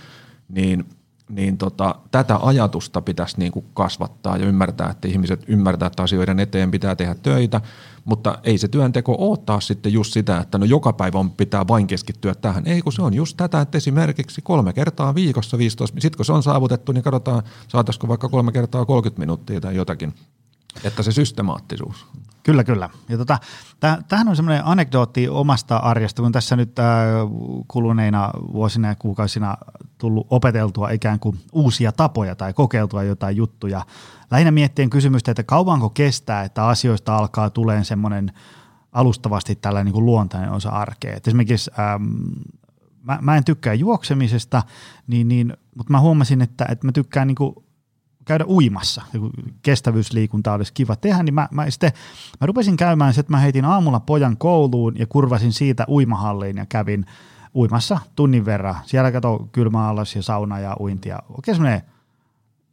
[SPEAKER 3] niin, niin tota, tätä ajatusta pitäisi niin kuin kasvattaa ja ymmärtää, että ihmiset ymmärtää, että asioiden eteen pitää tehdä töitä, mutta ei se työnteko ole taas sitten just sitä, että no joka päivä on, pitää vain keskittyä tähän. Ei kun se on just tätä, että esimerkiksi kolme kertaa viikossa 15, sitten kun se on saavutettu, niin katsotaan saataisiko vaikka kolme kertaa 30 minuuttia tai jotakin, että se systemaattisuus.
[SPEAKER 2] Kyllä, kyllä. Ja tota, tämähän on semmoinen anekdootti omasta arjesta, kun tässä nyt äh, kuluneina vuosina ja kuukausina tullut opeteltua ikään kuin uusia tapoja tai kokeiltua jotain juttuja. Lähinnä miettien kysymystä, että kauanko kestää, että asioista alkaa tulemaan semmoinen alustavasti tällainen niin kuin luontainen osa arkea. Et esimerkiksi ähm, mä, mä en tykkää juoksemisesta, niin, niin, mutta mä huomasin, että, että mä tykkään niin kuin käydä uimassa. Kestävyysliikunta olisi kiva tehdä, niin mä, mä, sitten, mä rupesin käymään se, että mä heitin aamulla pojan kouluun ja kurvasin siitä uimahalliin ja kävin uimassa tunnin verran. Siellä kato kylmä alas ja sauna ja uintia. Oikein semmoinen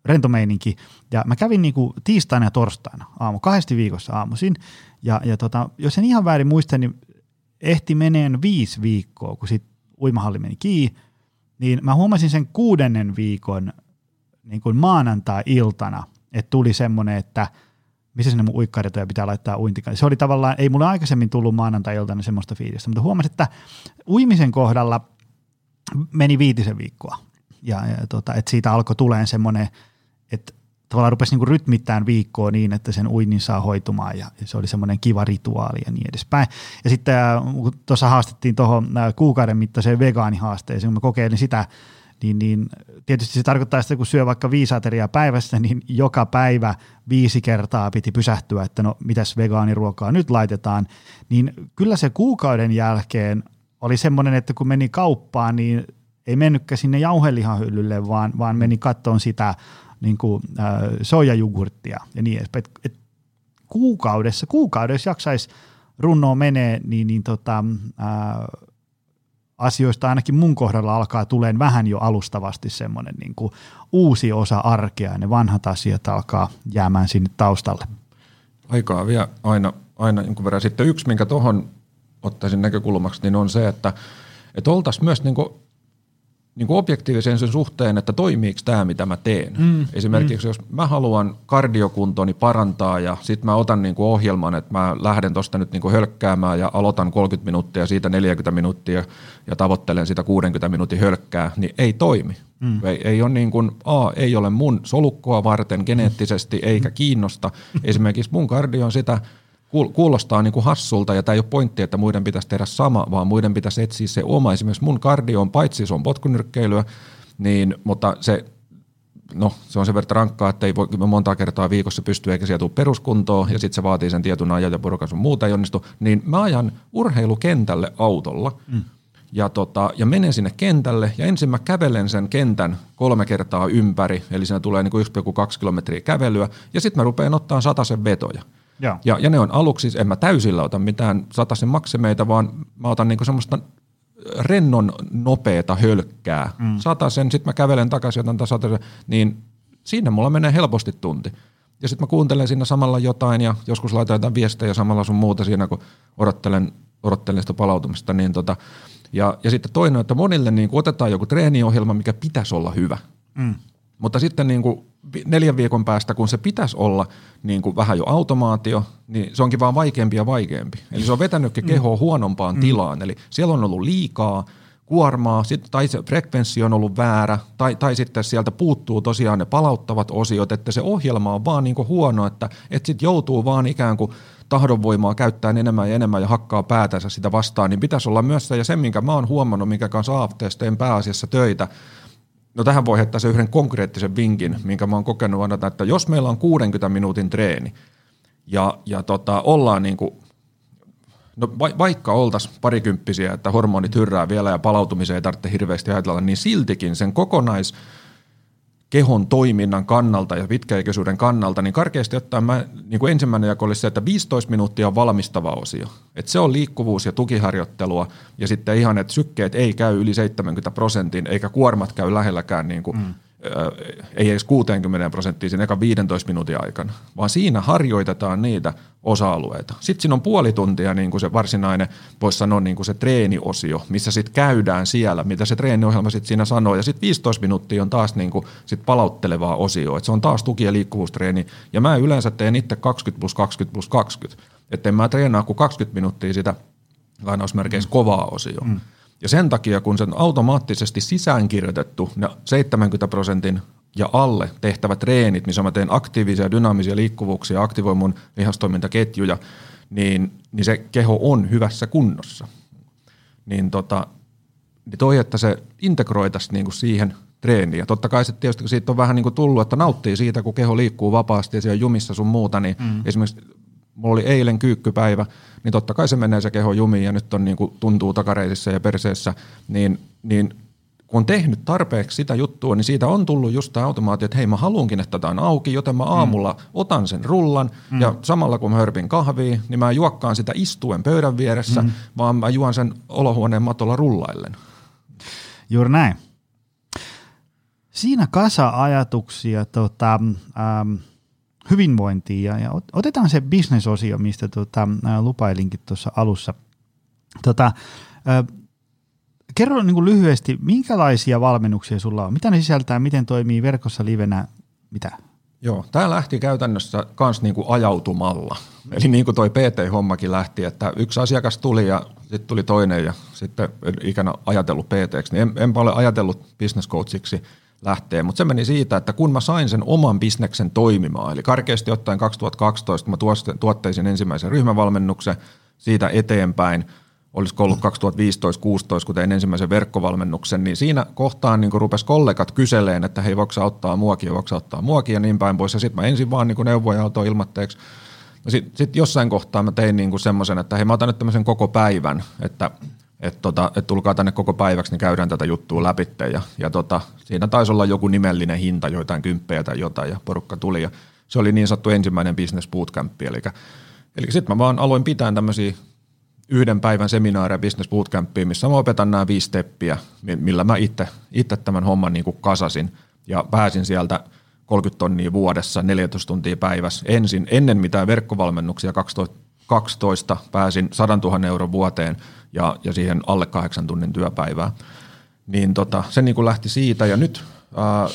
[SPEAKER 2] rento meininki. Ja mä kävin niinku tiistaina ja torstaina aamu, kahdesti viikossa aamuisin. Ja, ja tota, jos en ihan väärin muista, niin ehti meneen viisi viikkoa, kun sit uimahalli meni kiinni, niin mä huomasin sen kuudennen viikon niin kuin maanantai-iltana, että tuli semmoinen, että missä sinne mun uikkaritoja pitää laittaa uintikaan. Se oli tavallaan, ei mulle aikaisemmin tullut maanantai-iltana semmoista fiilistä, mutta huomasin, että uimisen kohdalla meni viitisen viikkoa. Ja, ja tota, että siitä alkoi tulemaan semmoinen, että tavallaan rupesi niinku rytmittämään viikkoa niin, että sen uinnin saa hoitumaan ja, se oli semmoinen kiva rituaali ja niin edespäin. Ja sitten kun tuossa haastettiin tuohon kuukauden mittaiseen vegaanihaasteeseen, kun mä kokeilin sitä niin, niin tietysti se tarkoittaa että kun syö vaikka viisi ateriaa päivässä, niin joka päivä viisi kertaa piti pysähtyä, että no mitäs vegaaniruokaa nyt laitetaan, niin kyllä se kuukauden jälkeen oli semmoinen, että kun meni kauppaan, niin ei mennytkään sinne jauhelihahyllylle, vaan, vaan meni kattoon sitä niin kuin, äh, soijajugurttia ja niin edespäin. Et, et kuukaudessa, kuukaudessa jaksaisi runnoa menee, niin, niin tota, äh, asioista ainakin mun kohdalla alkaa tuleen vähän jo alustavasti semmoinen niin kuin uusi osa arkea ja ne vanhat asiat alkaa jäämään sinne taustalle.
[SPEAKER 3] Aikaa vielä aina, aina jonkun verran. Sitten yksi, minkä tuohon ottaisin näkökulmaksi, niin on se, että, että oltaisiin myös niin kuin niin kuin objektiivisen sen suhteen, että toimiiko tämä, mitä mä teen. Mm, Esimerkiksi mm. jos mä haluan kardiokuntoni parantaa ja sitten mä otan niin kuin ohjelman, että mä lähden tuosta nyt niin kuin hölkkäämään ja aloitan 30 minuuttia, siitä 40 minuuttia ja tavoittelen sitä 60 minuutin hölkkää, niin ei toimi. Mm. Ei, ei, ole niin kuin, A, ei ole mun solukkoa varten geneettisesti eikä kiinnosta. Esimerkiksi mun kardio on sitä – kuulostaa niin kuin hassulta ja tämä ei ole pointti, että muiden pitäisi tehdä sama, vaan muiden pitäisi etsiä se oma. Esimerkiksi mun kardio on, paitsi se on potkunyrkkeilyä, niin, mutta se, no, se on sen verran rankkaa, että ei voi monta kertaa viikossa pystyä eikä sieltä tule peruskuntoon ja sitten se vaatii sen tietyn ajan ja porukan sun muuta ei onnistu, niin mä ajan urheilukentälle autolla mm. ja, tota, ja menen sinne kentälle ja ensin mä kävelen sen kentän kolme kertaa ympäri, eli siinä tulee niin kuin 1,2 kilometriä kävelyä ja sitten mä rupean ottaa sen vetoja. Ja. Ja, ja ne on aluksi, en mä täysillä ota mitään sataisen maksimeita, vaan mä otan niinku semmoista rennon nopeeta hölkkää. Mm. Sataisen, sitten mä kävelen takaisin, otan taas sataisen, niin siinä mulla menee helposti tunti. Ja sitten mä kuuntelen siinä samalla jotain ja joskus laitan jotain viestejä samalla sun muuta siinä, kun odottelen, odottelen sitä palautumista. Niin tota, ja, ja sitten toinen, että monille niin otetaan joku treeniohjelma, mikä pitäisi olla hyvä. Mm. Mutta sitten niin kuin neljän viikon päästä, kun se pitäisi olla niin kuin vähän jo automaatio, niin se onkin vaan vaikeampi ja vaikeampi. Eli se on vetänytkin mm. kehoa huonompaan mm. tilaan. Eli siellä on ollut liikaa kuormaa, sit, tai se frekvenssi on ollut väärä, tai, tai sitten sieltä puuttuu tosiaan ne palauttavat osiot, että se ohjelma on vaan niin kuin huono, että, että sitten joutuu vaan ikään kuin tahdonvoimaa käyttää enemmän ja enemmän ja hakkaa päätänsä sitä vastaan, niin pitäisi olla myös se, ja se, minkä mä oon huomannut, minkä kanssa teen pääasiassa töitä, No tähän voi heittää se yhden konkreettisen vinkin, minkä mä oon kokenut annata, että jos meillä on 60 minuutin treeni ja, ja tota, ollaan niin kuin, no va, vaikka oltaisiin parikymppisiä, että hormonit hyrrää vielä ja palautumiseen ei tarvitse hirveästi ajatella, niin siltikin sen kokonais kehon toiminnan kannalta ja pitkäikäisyyden kannalta, niin karkeasti ottaen mä, niin kuin ensimmäinen jako olisi se, että 15 minuuttia on valmistava osio. Et se on liikkuvuus ja tukiharjoittelua ja sitten ihan, että sykkeet ei käy yli 70 prosentin eikä kuormat käy lähelläkään niin kuin mm ei edes 60 prosenttia sen eka 15 minuutin aikana, vaan siinä harjoitetaan niitä osa-alueita. Sitten siinä on puoli tuntia niin kuin se varsinainen, voisi sanoa niin kuin se treeniosio, missä sitten käydään siellä, mitä se treeniohjelma sitten siinä sanoo. Ja sitten 15 minuuttia on taas niin kuin sit palauttelevaa osioa, että se on taas tuki- ja liikkuvuustreeni. Ja mä yleensä teen itse 20 plus 20 plus 20, että en mä treenaa kuin 20 minuuttia sitä lainausmerkeissä kovaa osioa. Mm. Ja sen takia, kun se on automaattisesti sisäänkirjoitettu ne 70 prosentin ja alle tehtävät treenit, missä mä teen aktiivisia, dynaamisia liikkuvuuksia, aktivoin mun lihastoimintaketjuja, niin, niin se keho on hyvässä kunnossa. Niin, tota, niin toi, että se integroitaisiin niinku siihen treeniin. Ja totta kai se tietysti, kun siitä on vähän niin kuin tullut, että nauttii siitä, kun keho liikkuu vapaasti ja siellä jumissa sun muuta, niin mm. esimerkiksi mulla oli eilen kyykkypäivä, niin totta kai se menee se keho jumiin ja nyt on niin kuin tuntuu takareisissä ja perseessä, niin, niin kun on tehnyt tarpeeksi sitä juttua, niin siitä on tullut just tämä automaatio, että hei mä haluankin, että tämä on auki, joten mä aamulla mm. otan sen rullan mm. ja samalla kun mä hörpin kahvia, niin mä juokkaan sitä istuen pöydän vieressä, mm. vaan mä juon sen olohuoneen matolla rullaillen.
[SPEAKER 2] Juuri näin. Siinä kasa ajatuksia tota, ähm, hyvinvointiin ja, ja otetaan se bisnesosio, mistä tota, lupailinkin tuossa alussa. Tota, kerro niin kuin lyhyesti, minkälaisia valmennuksia sulla on? Mitä ne sisältää, miten toimii verkossa livenä, mitä?
[SPEAKER 3] Joo, tämä lähti käytännössä kans niinku ajautumalla. Eli niin kuin toi PT-hommakin lähti, että yksi asiakas tuli ja sitten tuli toinen ja sitten ikänä ajatellut PT, niin en, enpä ole ajatellut business coachiksi – lähtee. Mutta se meni siitä, että kun mä sain sen oman bisneksen toimimaan, eli karkeasti ottaen 2012, kun mä tuotteisin ensimmäisen ryhmävalmennuksen siitä eteenpäin, olisiko ollut 2015-2016, kun tein ensimmäisen verkkovalmennuksen, niin siinä kohtaan niin rupes kollegat kyseleen, että hei, voiko ottaa muokia, voiko ottaa muokia ja niin päin pois. Ja sitten mä ensin vaan niin neuvoja autoin ilmatteeksi. Sitten sit jossain kohtaa mä tein niin semmoisen, että hei, mä otan nyt tämmöisen koko päivän, että että tota, et tulkaa tänne koko päiväksi, niin käydään tätä juttua läpi. Ja, ja tota, siinä taisi olla joku nimellinen hinta, joitain kymppejä tai jotain, ja porukka tuli. Ja se oli niin sattu ensimmäinen business bootcamp. Eli, eli sitten mä vaan aloin pitää tämmöisiä yhden päivän seminaaria business bootcampiin, missä mä opetan nämä viisi steppiä, millä mä itse tämän homman niin kuin kasasin. Ja pääsin sieltä 30 tonnia vuodessa, 14 tuntia päivässä. Ensin, ennen mitään verkkovalmennuksia 2012 pääsin 100 000 euron vuoteen – ja, ja siihen alle kahdeksan tunnin työpäivää. Niin tota, se niin kuin lähti siitä ja nyt ää,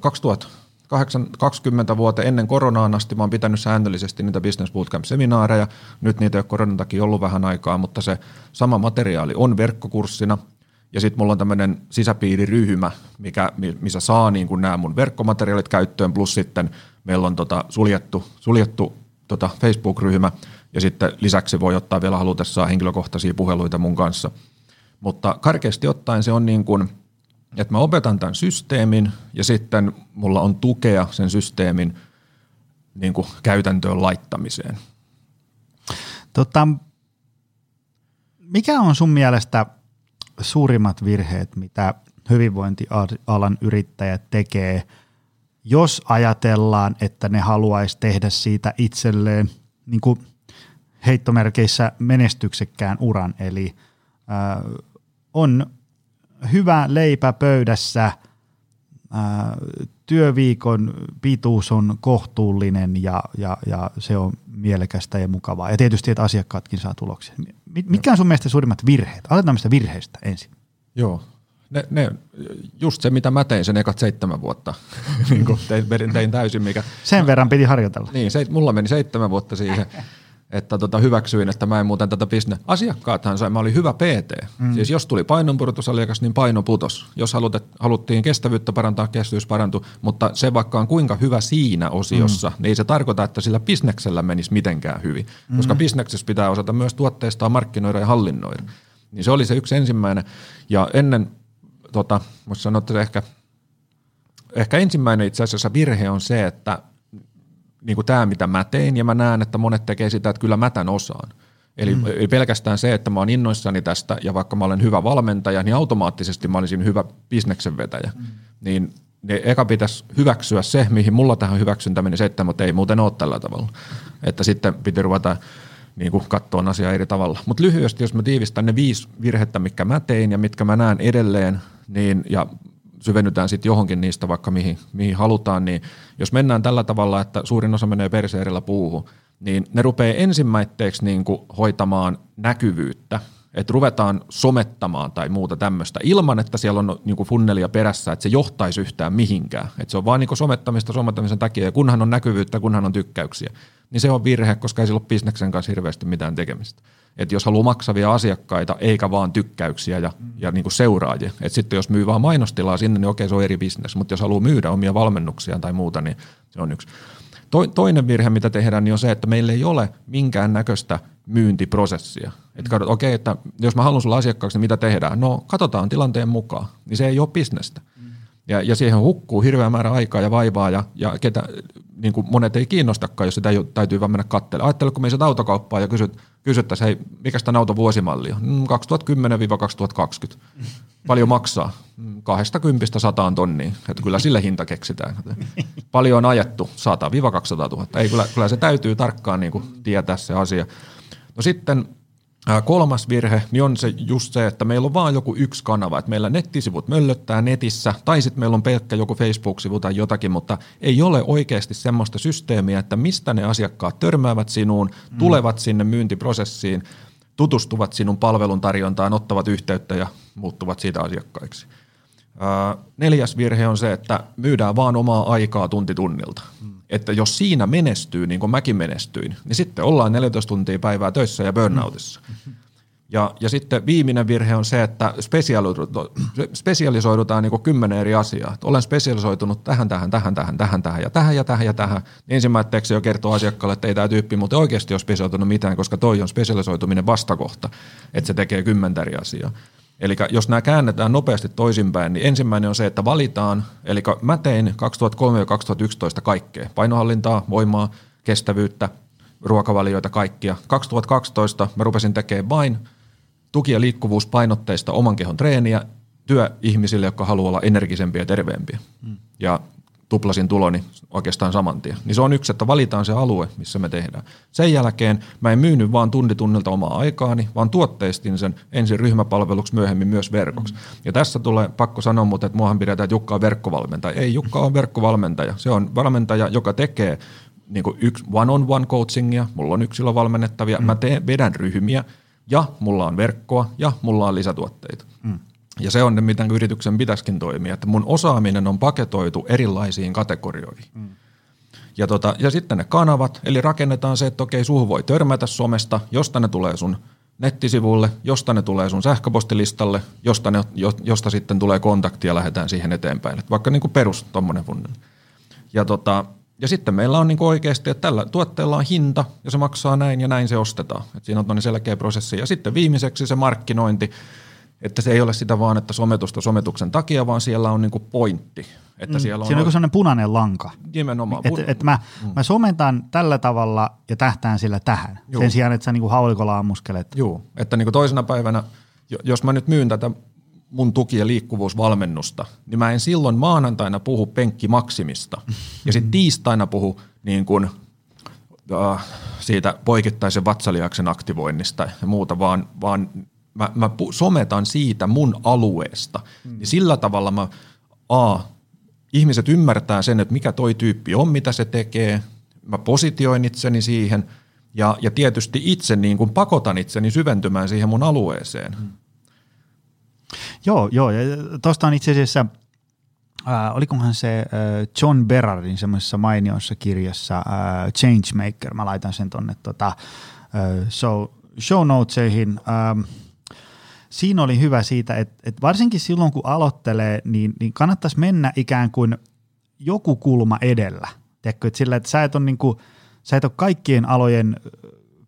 [SPEAKER 3] 2020 vuoteen ennen koronaan asti mä oon pitänyt säännöllisesti niitä Business Bootcamp-seminaareja. Nyt niitä ei ole koronan takia ollut vähän aikaa, mutta se sama materiaali on verkkokurssina. Ja sitten mulla on tämmöinen sisäpiiriryhmä, mikä, missä saa niin kuin nämä mun verkkomateriaalit käyttöön, plus sitten meillä on tota suljettu, suljettu tota Facebook-ryhmä, ja sitten lisäksi voi ottaa vielä halutessaan henkilökohtaisia puheluita mun kanssa. Mutta karkeasti ottaen se on niin kuin, että mä opetan tämän systeemin ja sitten mulla on tukea sen systeemin niin kuin käytäntöön laittamiseen.
[SPEAKER 2] Tota, mikä on sun mielestä suurimmat virheet, mitä hyvinvointialan yrittäjät tekee, jos ajatellaan, että ne haluaisi tehdä siitä itselleen niin kuin heittomerkeissä menestyksekkään uran, eli äh, on hyvä leipä pöydässä, äh, työviikon pituus on kohtuullinen ja, ja, ja se on mielekästä ja mukavaa. Ja tietysti, että asiakkaatkin saa tuloksia. Mitkä on sun mielestä suurimmat virheet? Aletaan mistä virheistä ensin.
[SPEAKER 3] Joo, ne, ne, just se, mitä mä tein sen ekat seitsemän vuotta, niin tein, tein täysin. Mikä,
[SPEAKER 2] Sen verran piti harjoitella.
[SPEAKER 3] Niin, se, mulla meni seitsemän vuotta siihen että tota, hyväksyin, että mä en muuten tätä bisne. Asiakkaathan sai, mä olin hyvä PT. Mm. Siis jos tuli painonpudotusaliakas, niin paino putos. Jos halut, haluttiin kestävyyttä parantaa, kestävyys parantui, mutta se vaikka on kuinka hyvä siinä osiossa, mm. niin ei se tarkoita, että sillä bisneksellä menisi mitenkään hyvin. Mm. Koska bisneksessä pitää osata myös tuotteista markkinoida ja hallinnoida. Niin se oli se yksi ensimmäinen. Ja ennen, tota, voisi sanoa, että ehkä, ehkä ensimmäinen itse asiassa virhe on se, että niin kuin tämä, mitä mä tein, ja mä näen, että monet tekee sitä, että kyllä mä tämän osaan. Eli mm. pelkästään se, että mä oon innoissani tästä, ja vaikka mä olen hyvä valmentaja, niin automaattisesti mä olisin hyvä bisneksen vetäjä. Mm. Niin niin eka pitäisi hyväksyä se, mihin mulla tähän hyväksyntä meni se, että mutta ei muuten ole tällä tavalla. Että sitten piti ruveta niin kuin katsoa asiaa eri tavalla. Mutta lyhyesti, jos mä tiivistän ne viisi virhettä, mitkä mä tein ja mitkä mä näen edelleen, niin, ja syvennytään sitten johonkin niistä vaikka mihin, mihin halutaan, niin jos mennään tällä tavalla, että suurin osa menee perseerillä puuhun, niin ne rupeaa ensimmäitteeksi niin kuin hoitamaan näkyvyyttä, että ruvetaan somettamaan tai muuta tämmöistä ilman, että siellä on niin kuin funnelia perässä, että se johtaisi yhtään mihinkään. Että se on vaan niin kuin somettamista somettamisen takia ja kunhan on näkyvyyttä, kunhan on tykkäyksiä, niin se on virhe, koska ei sillä ole bisneksen kanssa hirveästi mitään tekemistä. Että jos haluaa maksavia asiakkaita eikä vaan tykkäyksiä ja, mm. ja niin kuin seuraajia, että sitten jos myy vaan mainostilaa sinne, niin okei se on eri bisnes, mutta jos haluaa myydä omia valmennuksia tai muuta, niin se on yksi. Toinen virhe, mitä tehdään, niin on se, että meillä ei ole minkään näköistä myyntiprosessia. Että katsot, okei, että jos mä haluan sulla asiakkaaksi, niin mitä tehdään? No, katsotaan tilanteen mukaan. Niin se ei ole bisnestä. Ja, ja siihen hukkuu hirveä määrä aikaa ja vaivaa ja, ja ketä, niin kuin monet ei kiinnostakaan, jos sitä täytyy vaan mennä katselemaan. Ajattele, kun menisit autokauppaan ja kysyt, kysyttäisiin, hei, mikä tämä auto vuosimalli on? 2010-2020. Paljon maksaa? 20 sataan tonnia. Että kyllä sille hinta keksitään. Paljon on ajettu? 100-200 000. Ei, kyllä, kyllä se täytyy tarkkaan niin kuin tietää se asia. No sitten Kolmas virhe niin on se just se, että meillä on vaan joku yksi kanava, että meillä nettisivut möllöttää netissä, tai sitten meillä on pelkkä joku Facebook-sivu tai jotakin, mutta ei ole oikeasti semmoista systeemiä, että mistä ne asiakkaat törmäävät sinuun, mm. tulevat sinne myyntiprosessiin, tutustuvat sinun palveluntarjontaan, ottavat yhteyttä ja muuttuvat siitä asiakkaiksi. Neljäs virhe on se, että myydään vaan omaa aikaa tunti tunnilta. Mm että jos siinä menestyy, niin kuin mäkin menestyin, niin sitten ollaan 14 tuntia päivää töissä ja burnoutissa. Ja, ja sitten viimeinen virhe on se, että spesialisoidutaan niin kymmenen eri asiaa. Että olen spesialisoitunut tähän, tähän, tähän, tähän, tähän, tähän ja tähän ja tähän ja tähän. Niin ensimmäiseksi jo kertoo asiakkaalle, että ei tämä tyyppi muuten oikeasti ole spesialisoitunut mitään, koska toi on spesialisoituminen vastakohta, että se tekee kymmentä eri asiaa. Eli jos nämä käännetään nopeasti toisinpäin, niin ensimmäinen on se, että valitaan, eli mä tein 2003 ja 2011 kaikkea, painohallintaa, voimaa, kestävyyttä, ruokavalioita, kaikkia. 2012 mä rupesin tekemään vain tuki- ja liikkuvuuspainotteista oman kehon treeniä työihmisille, jotka haluaa olla energisempiä ja terveempiä. Hmm. Ja tuplasin tuloni oikeastaan saman tien. Niin se on yksi, että valitaan se alue, missä me tehdään. Sen jälkeen mä en myynyt vaan tunti tunnilta omaa aikaani, vaan tuotteistin sen ensin ryhmäpalveluksi, myöhemmin myös verkoksi. Ja tässä tulee pakko sanoa, mutta että muahan pidetään, että Jukka on verkkovalmentaja. Ei, Jukka on verkkovalmentaja. Se on valmentaja, joka tekee niin yksi one-on-one coachingia, mulla on yksilö valmennettavia, mm. mä teen, vedän ryhmiä ja mulla on verkkoa ja mulla on lisätuotteita. Mm. Ja se on ne, miten yrityksen pitäisikin toimia, että mun osaaminen on paketoitu erilaisiin kategorioihin. Mm. Ja, tota, ja sitten ne kanavat, eli rakennetaan se, että okei, suhu voi törmätä somesta, josta ne tulee sun nettisivulle, josta ne tulee sun sähköpostilistalle, josta, ne, josta sitten tulee kontakti ja lähdetään siihen eteenpäin. Et vaikka niin kuin perus funnel. Ja, tota, ja sitten meillä on niin kuin oikeasti, että tällä tuotteella on hinta ja se maksaa näin ja näin se ostetaan. Et siinä on selkeä prosessi. Ja sitten viimeiseksi se markkinointi, että se ei ole sitä vaan, että sometusta sometuksen takia, vaan siellä on niinku pointti. Että
[SPEAKER 2] mm,
[SPEAKER 3] siellä on
[SPEAKER 2] siinä on sellainen punainen lanka.
[SPEAKER 3] Nimenomaan.
[SPEAKER 2] Että et mä, mm. mä somentan tällä tavalla ja tähtään sillä tähän. Juu. Sen sijaan, että sä niinku haulikolla ammuskelet.
[SPEAKER 3] Joo, että niinku toisena päivänä, jos mä nyt myyn tätä mun tuki- ja liikkuvuusvalmennusta, niin mä en silloin maanantaina puhu penkkimaksimista ja sitten tiistaina puhu niin kuin, äh, siitä poikittaisen vatsaliaksen aktivoinnista ja muuta, vaan, vaan mä, mä sometan siitä mun alueesta, mm. niin sillä tavalla mä, a, ihmiset ymmärtää sen, että mikä toi tyyppi on, mitä se tekee, mä positioin itseni siihen ja, ja tietysti itse niin kuin pakotan itseni syventymään siihen mun alueeseen. Mm.
[SPEAKER 2] Joo, joo, ja tuosta on itse asiassa, äh, olikohan se äh, John Berardin semmoisessa mainiossa kirjassa äh, Changemaker, mä laitan sen tonne tota, äh, show, show notesihin, äh, siinä oli hyvä siitä, että, että varsinkin silloin kun aloittelee, niin, niin kannattaisi mennä ikään kuin joku kulma edellä. Tiedätkö, että sillä, että sä et ole, niin kuin, sä et ole kaikkien alojen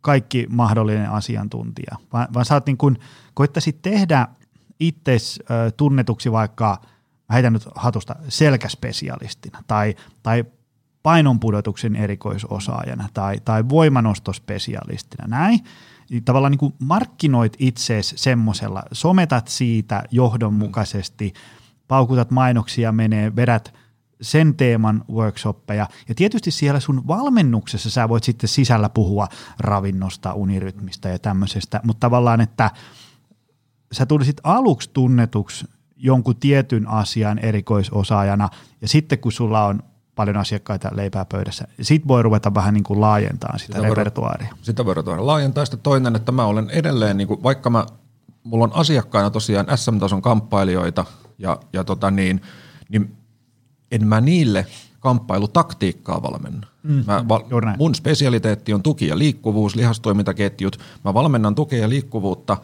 [SPEAKER 2] kaikki mahdollinen asiantuntija, vaan, vaan sä oot niin kuin, koittaisit tehdä itse tunnetuksi vaikka, mä heitän nyt hatusta, selkäspesialistina tai, tai painonpudotuksen erikoisosaajana tai, tai voimanostospesialistina, näin, tavallaan niin kuin markkinoit itseesi semmoisella, sometat siitä johdonmukaisesti, paukutat mainoksia menee, vedät sen teeman workshoppeja. Ja tietysti siellä sun valmennuksessa sä voit sitten sisällä puhua ravinnosta, unirytmistä ja tämmöisestä, mutta tavallaan, että sä tulisit aluksi tunnetuksi jonkun tietyn asian erikoisosaajana, ja sitten kun sulla on paljon asiakkaita leipää pöydässä. Sitten voi ruveta vähän niin kuin laajentamaan sitä, sitä repertuaaria.
[SPEAKER 3] Voi, sitä voi ruveta laajentaa. Sitten toinen, että mä olen edelleen, niin kuin, vaikka mä, mulla on asiakkaina tosiaan SM-tason kamppailijoita, ja, ja tota niin, niin en mä niille kamppailutaktiikkaa valmenna. Mm, mä val- mun spesialiteetti on tuki ja liikkuvuus, lihastoimintaketjut. Mä valmennan tukea ja liikkuvuutta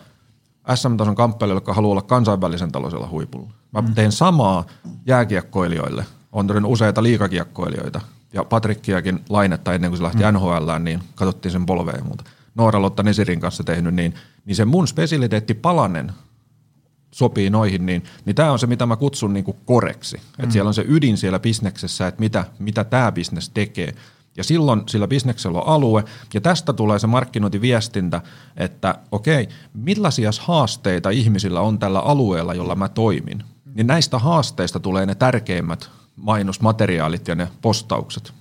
[SPEAKER 3] SM-tason kamppailijoille, jotka haluaa olla kansainvälisen taloudellisella huipulla. Mä mm. teen samaa jääkiekkoilijoille – on todennut useita liikakiekkoilijoita ja Patrikkiakin lainetta ennen kuin se lähti mm. NHL, niin katsottiin sen polveen ja muuta. Noora Lotta Nesirin kanssa tehnyt, niin, niin se mun spesialiteetti palanen sopii noihin, niin, niin tämä on se, mitä mä kutsun niin kuin koreksi. Mm. Että siellä on se ydin siellä bisneksessä, että mitä, mitä tämä bisnes tekee. Ja silloin sillä bisneksellä on alue, ja tästä tulee se markkinointiviestintä, että okei, millaisia haasteita ihmisillä on tällä alueella, jolla mä toimin. Niin näistä haasteista tulee ne tärkeimmät mainosmateriaalit ja ne postaukset.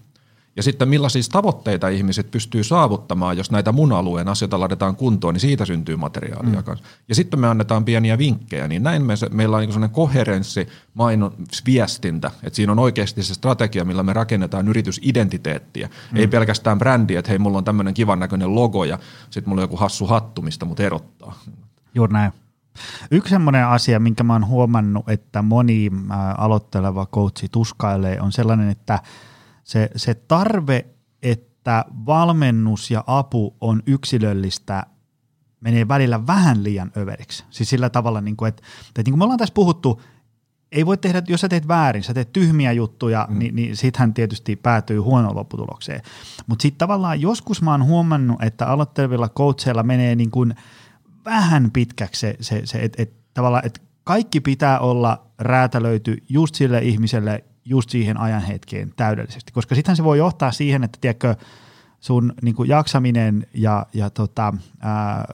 [SPEAKER 3] Ja sitten millaisia tavoitteita ihmiset pystyy saavuttamaan, jos näitä mun alueen asioita laitetaan kuntoon, niin siitä syntyy materiaalia mm. kanssa. Ja sitten me annetaan pieniä vinkkejä, niin näin me, meillä on niin sellainen koherenssi mainosviestintä, että siinä on oikeasti se strategia, millä me rakennetaan yritysidentiteettiä. Mm. Ei pelkästään brändi, että hei, mulla on tämmöinen kivan näköinen logo ja sitten mulla on joku hassu hattu, mistä mut erottaa.
[SPEAKER 2] Juuri näin. Yksi semmoinen asia, minkä mä oon huomannut, että moni aloitteleva coachi tuskailee, on sellainen, että se, se tarve, että valmennus ja apu on yksilöllistä, menee välillä vähän liian överiksi. Siis sillä tavalla, niin kuin, että, että niin kuin me ollaan tässä puhuttu, ei voi tehdä, jos sä teet väärin, sä teet tyhmiä juttuja, mm. niin, niin sittenhän tietysti päätyy huonoon lopputulokseen. Mutta sitten tavallaan joskus mä oon huomannut, että aloittelevilla coacheilla menee niin kuin – vähän pitkäksi se, se, se että et, tavallaan, että kaikki pitää olla räätälöity just sille ihmiselle just siihen ajan hetkeen täydellisesti, koska sittenhän se voi johtaa siihen, että tiedätkö, sun niin kuin jaksaminen ja, ja tota, ää,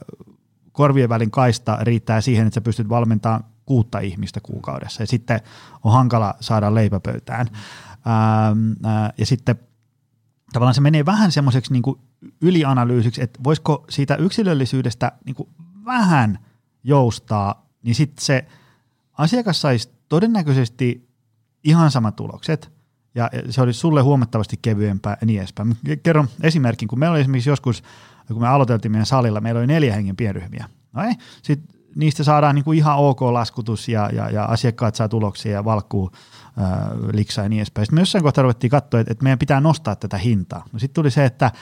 [SPEAKER 2] korvien välin kaista riittää siihen, että sä pystyt valmentamaan kuutta ihmistä kuukaudessa ja sitten on hankala saada leipäpöytään. Mm. Ää, ja sitten tavallaan se menee vähän semmoiseksi niin ylianalyysiksi, että voisiko siitä yksilöllisyydestä niin kuin vähän joustaa, niin sitten se asiakas saisi todennäköisesti ihan samat tulokset, ja se olisi sulle huomattavasti kevyempää ja niin edespäin. Kerron esimerkin, kun meillä oli esimerkiksi joskus, kun me aloiteltiin meidän salilla, meillä oli neljä hengen pienryhmiä. No ei, sitten niistä saadaan niin kuin ihan ok laskutus ja, ja, ja asiakkaat saa tuloksia ja valkkuu äh, liksaa ja niin edespäin. Sitten me jossain kohtaa ruvettiin katsoa, että, että meidän pitää nostaa tätä hintaa. No sitten tuli se, että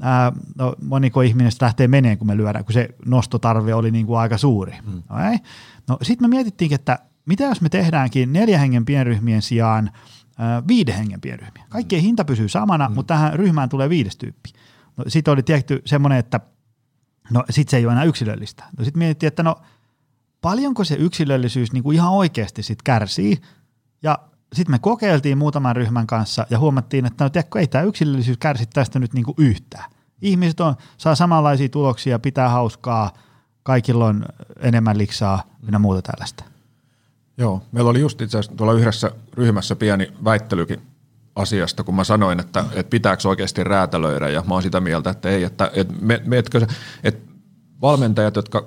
[SPEAKER 2] ää, no, moniko ihminen lähtee meneen, kun me lyödään, kun se nostotarve oli niin kuin aika suuri. Mm. No, no sitten me mietittiinkin, että mitä jos me tehdäänkin neljä hengen pienryhmien sijaan ää, viiden hengen pienryhmiä. Kaikkien mm. hinta pysyy samana, mm. mutta tähän ryhmään tulee viides tyyppi. No, sitten oli tietty semmoinen, että no sitten se ei ole enää yksilöllistä. No sitten mietittiin, että no paljonko se yksilöllisyys niin kuin ihan oikeasti sit kärsii, ja sitten me kokeiltiin muutaman ryhmän kanssa ja huomattiin, että no, tiedätkö, ei tämä yksilöllisyys kärsi tästä nyt niinku yhtään. Ihmiset on, saa samanlaisia tuloksia, pitää hauskaa, kaikilla on enemmän liksaa ja muuta tällaista.
[SPEAKER 3] Joo, meillä oli just itse asiassa tuolla yhdessä ryhmässä pieni väittelykin asiasta, kun mä sanoin, että, että pitääkö oikeasti räätälöidä, ja mä oon sitä mieltä, että ei, että, että, me, me, että, että valmentajat, jotka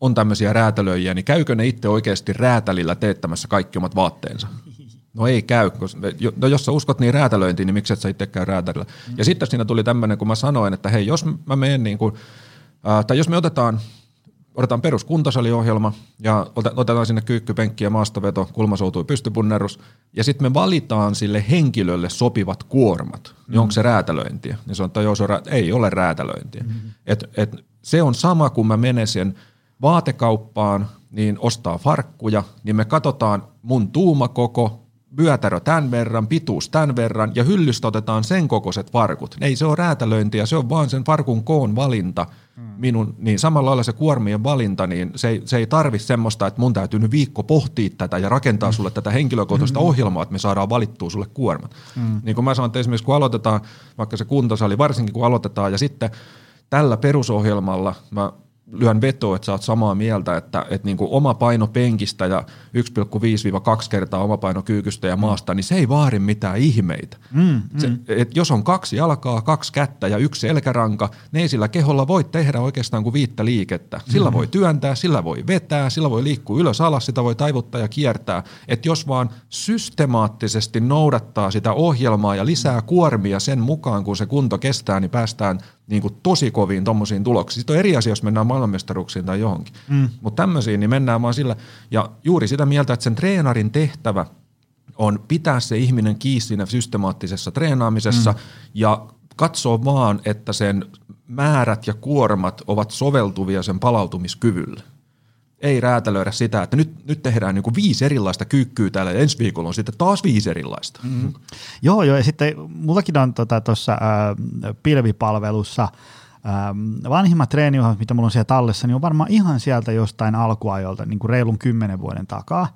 [SPEAKER 3] on tämmöisiä räätälöijiä, niin käykö ne itse oikeasti räätälillä teettämässä kaikki omat vaatteensa? No ei käy, koska, no jos sä uskot niin räätälöintiin, niin miksi et sä itse käy räätälillä. Mm. Ja sitten siinä tuli tämmöinen, kun mä sanoin, että hei, jos mä menen niin kuin, äh, tai jos me otetaan, otetaan peruskuntosaliohjelma ja otetaan sinne kyykkypenkki ja maastaveto, kulmasoutuu pystypunnerus, ja sitten me valitaan sille henkilölle sopivat kuormat, mm. niin onko se räätälöintiä? Niin se on, että joo, se on, ei ole räätälöintiä. Mm. Et, et se on sama, kun mä menen sen vaatekauppaan, niin ostaa farkkuja, niin me katsotaan mun tuumakoko, vyötärö tämän verran, pituus tämän verran ja hyllystä otetaan sen kokoiset farkut. Ei se ole räätälöintiä, se on vaan sen farkun koon valinta. Minun, niin samalla lailla se kuormien valinta, niin se ei, se ei tarvi semmoista, että mun täytyy nyt viikko pohtia tätä ja rakentaa mm. sulle tätä henkilökohtaista mm. ohjelmaa, että me saadaan valittua sulle kuormat. Mm. Niin kuin mä sanoin, että esimerkiksi kun aloitetaan vaikka se kuntosali, varsinkin kun aloitetaan ja sitten tällä perusohjelmalla mä lyön vetoa, että sä oot samaa mieltä, että, että niin kuin oma paino penkistä ja 1,5-2 kertaa oma paino kyykystä ja maasta, niin se ei vaari mitään ihmeitä. Mm, mm. Se, et jos on kaksi jalkaa, kaksi kättä ja yksi selkäranka, ne ei sillä keholla voi tehdä oikeastaan kuin viittä liikettä. Sillä mm. voi työntää, sillä voi vetää, sillä voi liikkua ylös alas, sitä voi taivuttaa ja kiertää. Että jos vaan systemaattisesti noudattaa sitä ohjelmaa ja lisää kuormia sen mukaan, kun se kunto kestää, niin päästään niin kuin tosi koviin tuommoisiin tuloksiin. Sitten on eri asia, jos mennään maailmanmestaruuksiin tai johonkin. Mm. Mutta tämmöisiin, niin mennään vaan sillä. Ja juuri sitä mieltä, että sen treenarin tehtävä on pitää se ihminen kiinni siinä systemaattisessa treenaamisessa mm. ja katsoa vaan, että sen määrät ja kuormat ovat soveltuvia sen palautumiskyvylle ei räätälöidä sitä, että nyt, nyt tehdään niin kuin viisi erilaista kyykkyä täällä ja ensi viikolla on sitten taas viisi erilaista. Mm.
[SPEAKER 2] Joo, joo, ja sitten mullakin on tuossa tota, äh, pilvipalvelussa äh, vanhimmat treeniohjelmat, mitä mulla on siellä tallessa, niin on varmaan ihan sieltä jostain alkuajolta, niin kuin reilun kymmenen vuoden takaa.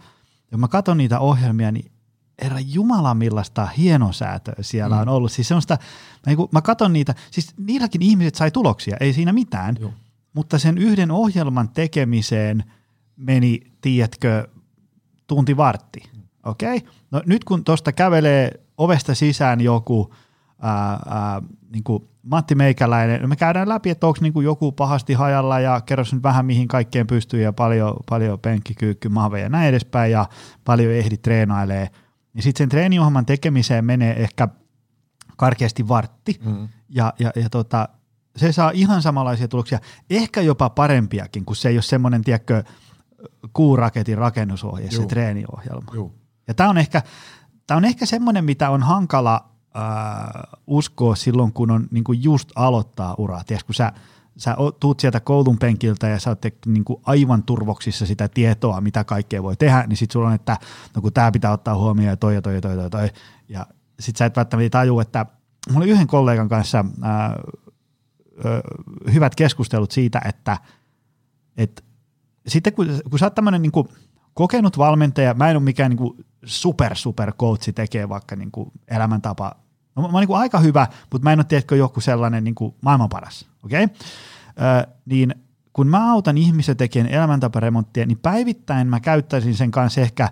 [SPEAKER 2] Ja mä katson niitä ohjelmia, niin herra Jumala millaista hienosäätöä siellä mm. on ollut. Siis semmoista, niin mä katson niitä, siis niilläkin ihmiset sai tuloksia, ei siinä mitään. Joo mutta sen yhden ohjelman tekemiseen meni, tiedätkö, tunti vartti. Okei? Okay? No nyt kun tuosta kävelee ovesta sisään joku ää, ää, niin kuin Matti Meikäläinen, no me käydään läpi, että onko niin joku pahasti hajalla ja kerro nyt vähän mihin kaikkeen pystyy ja paljon, paljon penkkikyykky, mahve ja näin edespäin ja paljon ehdi treenailee. Niin sitten sen treeniohjelman tekemiseen menee ehkä karkeasti vartti mm. ja, ja, ja tota, se saa ihan samanlaisia tuloksia, ehkä jopa parempiakin, kun se ei ole semmoinen, tiedätkö, kuuraketin rakennusohje, Juu. se treeniohjelma. Juu. Ja tämä on ehkä, tää on ehkä semmoinen, mitä on hankala äh, uskoa silloin, kun on niin kuin just aloittaa uraa. Tiedätkö, kun sä, sä tuut sieltä koulun penkiltä ja sä oot niin kuin aivan turvoksissa sitä tietoa, mitä kaikkea voi tehdä, niin sit sulla on, että no kun tämä pitää ottaa huomioon ja toi ja toi ja toi ja toi. Ja sit sä et välttämättä tajua, että mulla oli yhden kollegan kanssa äh, ö, hyvät keskustelut siitä, että et, sitten kun, kun sä oot tämmöinen niin kokenut valmentaja, mä en ole mikään niin kuin super super coachi tekee vaikka niin kuin elämäntapa, no mä oon niin aika hyvä, mutta mä en ole tiedätkö joku sellainen niin kuin maailman paras? Okay? niin kun mä autan ihmisiä tekemään elämäntaparemonttia, niin päivittäin mä käyttäisin sen kanssa ehkä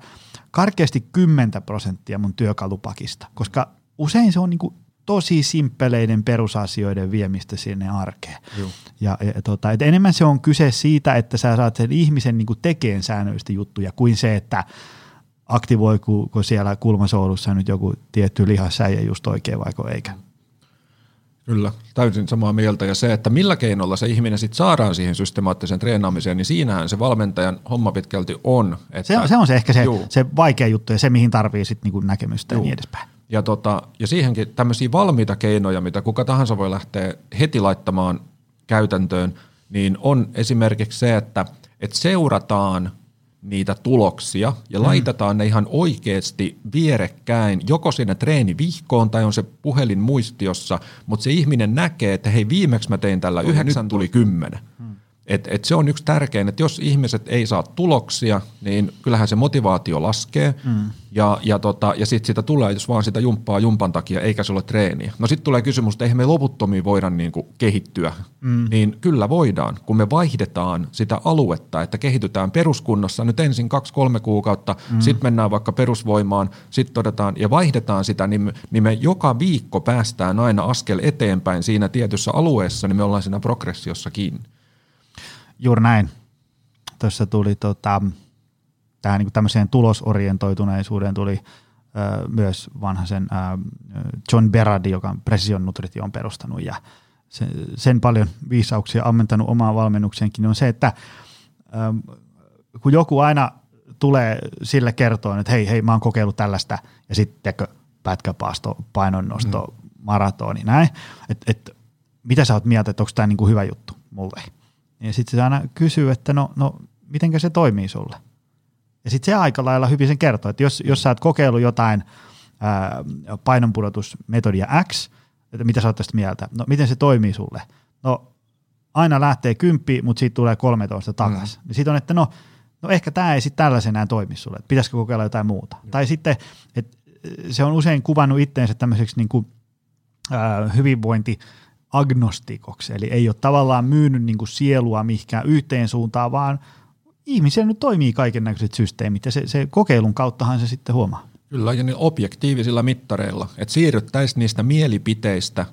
[SPEAKER 2] karkeasti 10 prosenttia mun työkalupakista, koska usein se on niin kuin tosi simppeleiden perusasioiden viemistä sinne arkeen. Joo. Ja, ja tota, et enemmän se on kyse siitä, että sä saat sen ihmisen niin tekemään säännöllisesti juttuja, kuin se, että aktivoiko siellä kulmasoulussa nyt joku tietty lihassäijä just oikein vaiko eikä.
[SPEAKER 3] Kyllä, täysin samaa mieltä. Ja se, että millä keinolla se ihminen sitten saadaan siihen systemaattiseen treenaamiseen, niin siinähän se valmentajan homma pitkälti on.
[SPEAKER 2] Että, se, on se on se ehkä se, se vaikea juttu ja se, mihin tarvii sitten niinku näkemystä juu. ja niin edespäin.
[SPEAKER 3] Ja, tota, ja siihenkin tämmöisiä valmiita keinoja, mitä kuka tahansa voi lähteä heti laittamaan käytäntöön, niin on esimerkiksi se, että, että seurataan niitä tuloksia ja hmm. laitetaan ne ihan oikeasti vierekkäin, joko sinne treenivihkoon tai on se puhelin muistiossa, mutta se ihminen näkee, että hei viimeksi mä tein tällä yhdeksän, tuli kymmenen. Hmm. Et, et se on yksi tärkein, että jos ihmiset ei saa tuloksia, niin kyllähän se motivaatio laskee. Mm. Ja, ja, tota, ja sitten sitä tulee, jos vaan sitä jumppaa jumpan takia, eikä se ole treeniä. No sitten tulee kysymys, että eihän me loputtomiin voida niinku kehittyä. Mm. Niin kyllä voidaan, kun me vaihdetaan sitä aluetta, että kehitytään peruskunnossa nyt ensin kaksi-kolme kuukautta, mm. sitten mennään vaikka perusvoimaan, sitten todetaan ja vaihdetaan sitä, niin me, niin me joka viikko päästään aina askel eteenpäin siinä tietyssä alueessa, niin me ollaan siinä progressiossa kiinni.
[SPEAKER 2] Juuri näin. Tuossa tuli tota, tähän niin tämmöiseen tulosorientoituneisuuteen tuli ö, myös vanha sen ö, John Berardi, joka on Precision Nutrition perustanut ja sen, sen paljon viisauksia ammentanut omaan valmennukseenkin, on se, että ö, kun joku aina tulee sille kertoon, että hei, hei, mä oon kokeillut tällaista, ja sitten pätkäpaasto, painonnosto, mm. maratoni, näin, että et, mitä sä oot mieltä, että onko tämä niinku hyvä juttu mulle? Ja sitten se aina kysyy, että no, no mitenkä se toimii sulle? Ja sitten se aika lailla hyvin sen kertoo, että jos, jos sä oot kokeillut jotain ää, painonpudotusmetodia X, että mitä sä oot tästä mieltä? No miten se toimii sulle? No aina lähtee kymppi, mutta siitä tulee 13 takaisin. Mm. Niin sitten on, että no, no ehkä tämä ei sitten tällaisenään toimi sulle, että pitäisikö kokeilla jotain muuta. Mm. Tai sitten, että se on usein kuvannut itteensä tämmöiseksi niin kuin, ää, hyvinvointi agnostikoksi, eli ei ole tavallaan myynyt niin kuin sielua mihinkään yhteen suuntaan, vaan ihmisellä nyt toimii kaiken näköiset systeemit, ja se, se kokeilun kauttahan se sitten huomaa.
[SPEAKER 3] Kyllä, ja niin objektiivisilla mittareilla, että siirryttäisiin niistä mielipiteistä,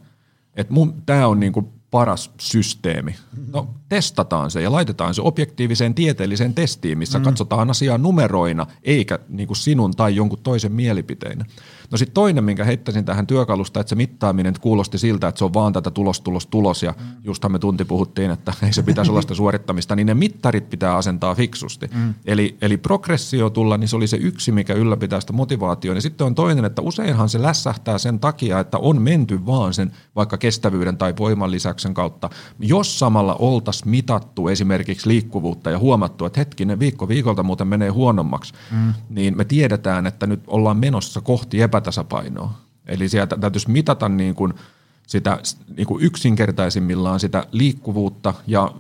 [SPEAKER 3] että tämä on niinku paras systeemi. No testataan se ja laitetaan se objektiiviseen tieteelliseen testiin, missä mm. katsotaan asiaa numeroina, eikä niinku sinun tai jonkun toisen mielipiteinä. No sitten toinen, minkä heittäisin tähän työkalusta, että se mittaaminen kuulosti siltä, että se on vaan tätä tulos, tulos, tulos, ja mm. justhan me tunti puhuttiin, että ei se pitäisi olla sitä suorittamista, niin ne mittarit pitää asentaa fiksusti. Mm. Eli, eli progressio tulla, niin se oli se yksi, mikä ylläpitää sitä motivaatiota. Ja sitten on toinen, että useinhan se lässähtää sen takia, että on menty vaan sen vaikka kestävyyden tai voiman lisäksen kautta. Jos samalla oltaisiin mitattu esimerkiksi liikkuvuutta ja huomattu, että hetkinen, viikko viikolta muuten menee huonommaksi, mm. niin me tiedetään, että nyt ollaan menossa kohti epä epätasapainoa. Eli sieltä täytyisi mitata niin kuin sitä niin kuin yksinkertaisimmillaan sitä liikkuvuutta ja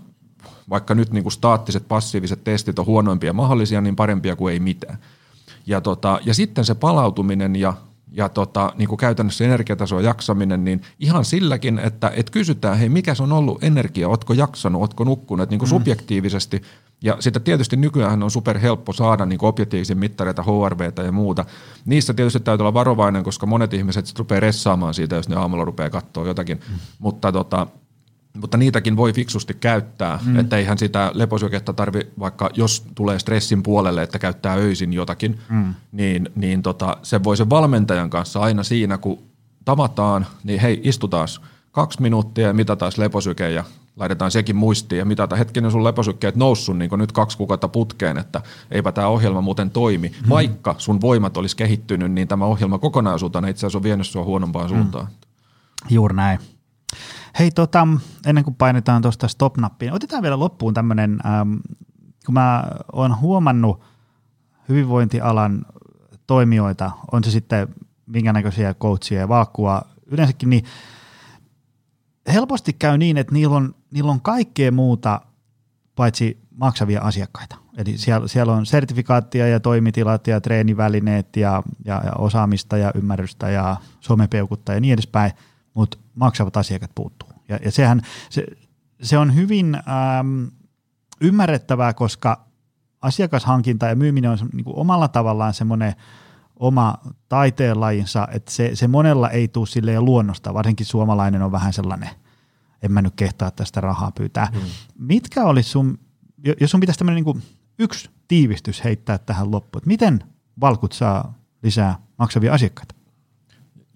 [SPEAKER 3] vaikka nyt niin kuin staattiset passiiviset testit on huonoimpia mahdollisia, niin parempia kuin ei mitään. Ja, tota, ja sitten se palautuminen ja, ja tota, niin kuin käytännössä energiataso jaksaminen, niin ihan silläkin, että et kysytään, hei mikä se on ollut energia, ootko jaksanut, ootko nukkunut, niin kuin mm. subjektiivisesti – ja sitä tietysti nykyään on super helppo saada niin objektiivisia mittareita, HRVtä ja muuta. Niissä tietysti täytyy olla varovainen, koska monet ihmiset sitten rupeaa ressaamaan siitä, jos ne aamulla rupeaa katsoa jotakin. Mm. Mutta, tota, mutta niitäkin voi fiksusti käyttää, mm. että eihän sitä leposykettä tarvi, vaikka jos tulee stressin puolelle, että käyttää öisin jotakin, mm. niin, niin tota, se voi sen valmentajan kanssa aina siinä, kun tavataan, niin hei, istutaan kaksi minuuttia ja mitataan leposyke ja laitetaan sekin muistiin ja mitata hetkinen sun leposykkeet noussut niin nyt kaksi kuukautta putkeen, että eipä tämä ohjelma muuten toimi. Hmm. Vaikka sun voimat olisi kehittynyt, niin tämä ohjelma kokonaisuutena itse asiassa on vienyt sua huonompaan hmm. suuntaan.
[SPEAKER 2] Juuri näin. Hei, tota, ennen kuin painetaan tuosta stop-nappiin, otetaan vielä loppuun tämmöinen, ähm, kun mä oon huomannut hyvinvointialan toimijoita, on se sitten minkä näköisiä coachia ja valkkua yleensäkin, niin helposti käy niin, että niillä on, niillä on kaikkea muuta paitsi maksavia asiakkaita. Eli siellä, siellä on sertifikaattia ja toimitilat ja treenivälineet ja, ja, ja osaamista ja ymmärrystä ja somepeukutta ja niin edespäin, mutta maksavat asiakkaat puuttuu. Ja, ja sehän, se, se on hyvin äm, ymmärrettävää, koska asiakashankinta ja myyminen on niin kuin omalla tavallaan semmoinen oma taiteenlajinsa, että se, se monella ei tule silleen luonnosta, varsinkin suomalainen on vähän sellainen, en mä nyt kehtaa tästä rahaa pyytää. Hmm. Mitkä olisi sun, jos sun pitäisi tämmöinen niin yksi tiivistys heittää tähän loppuun, että miten Valkut saa lisää maksavia asiakkaita?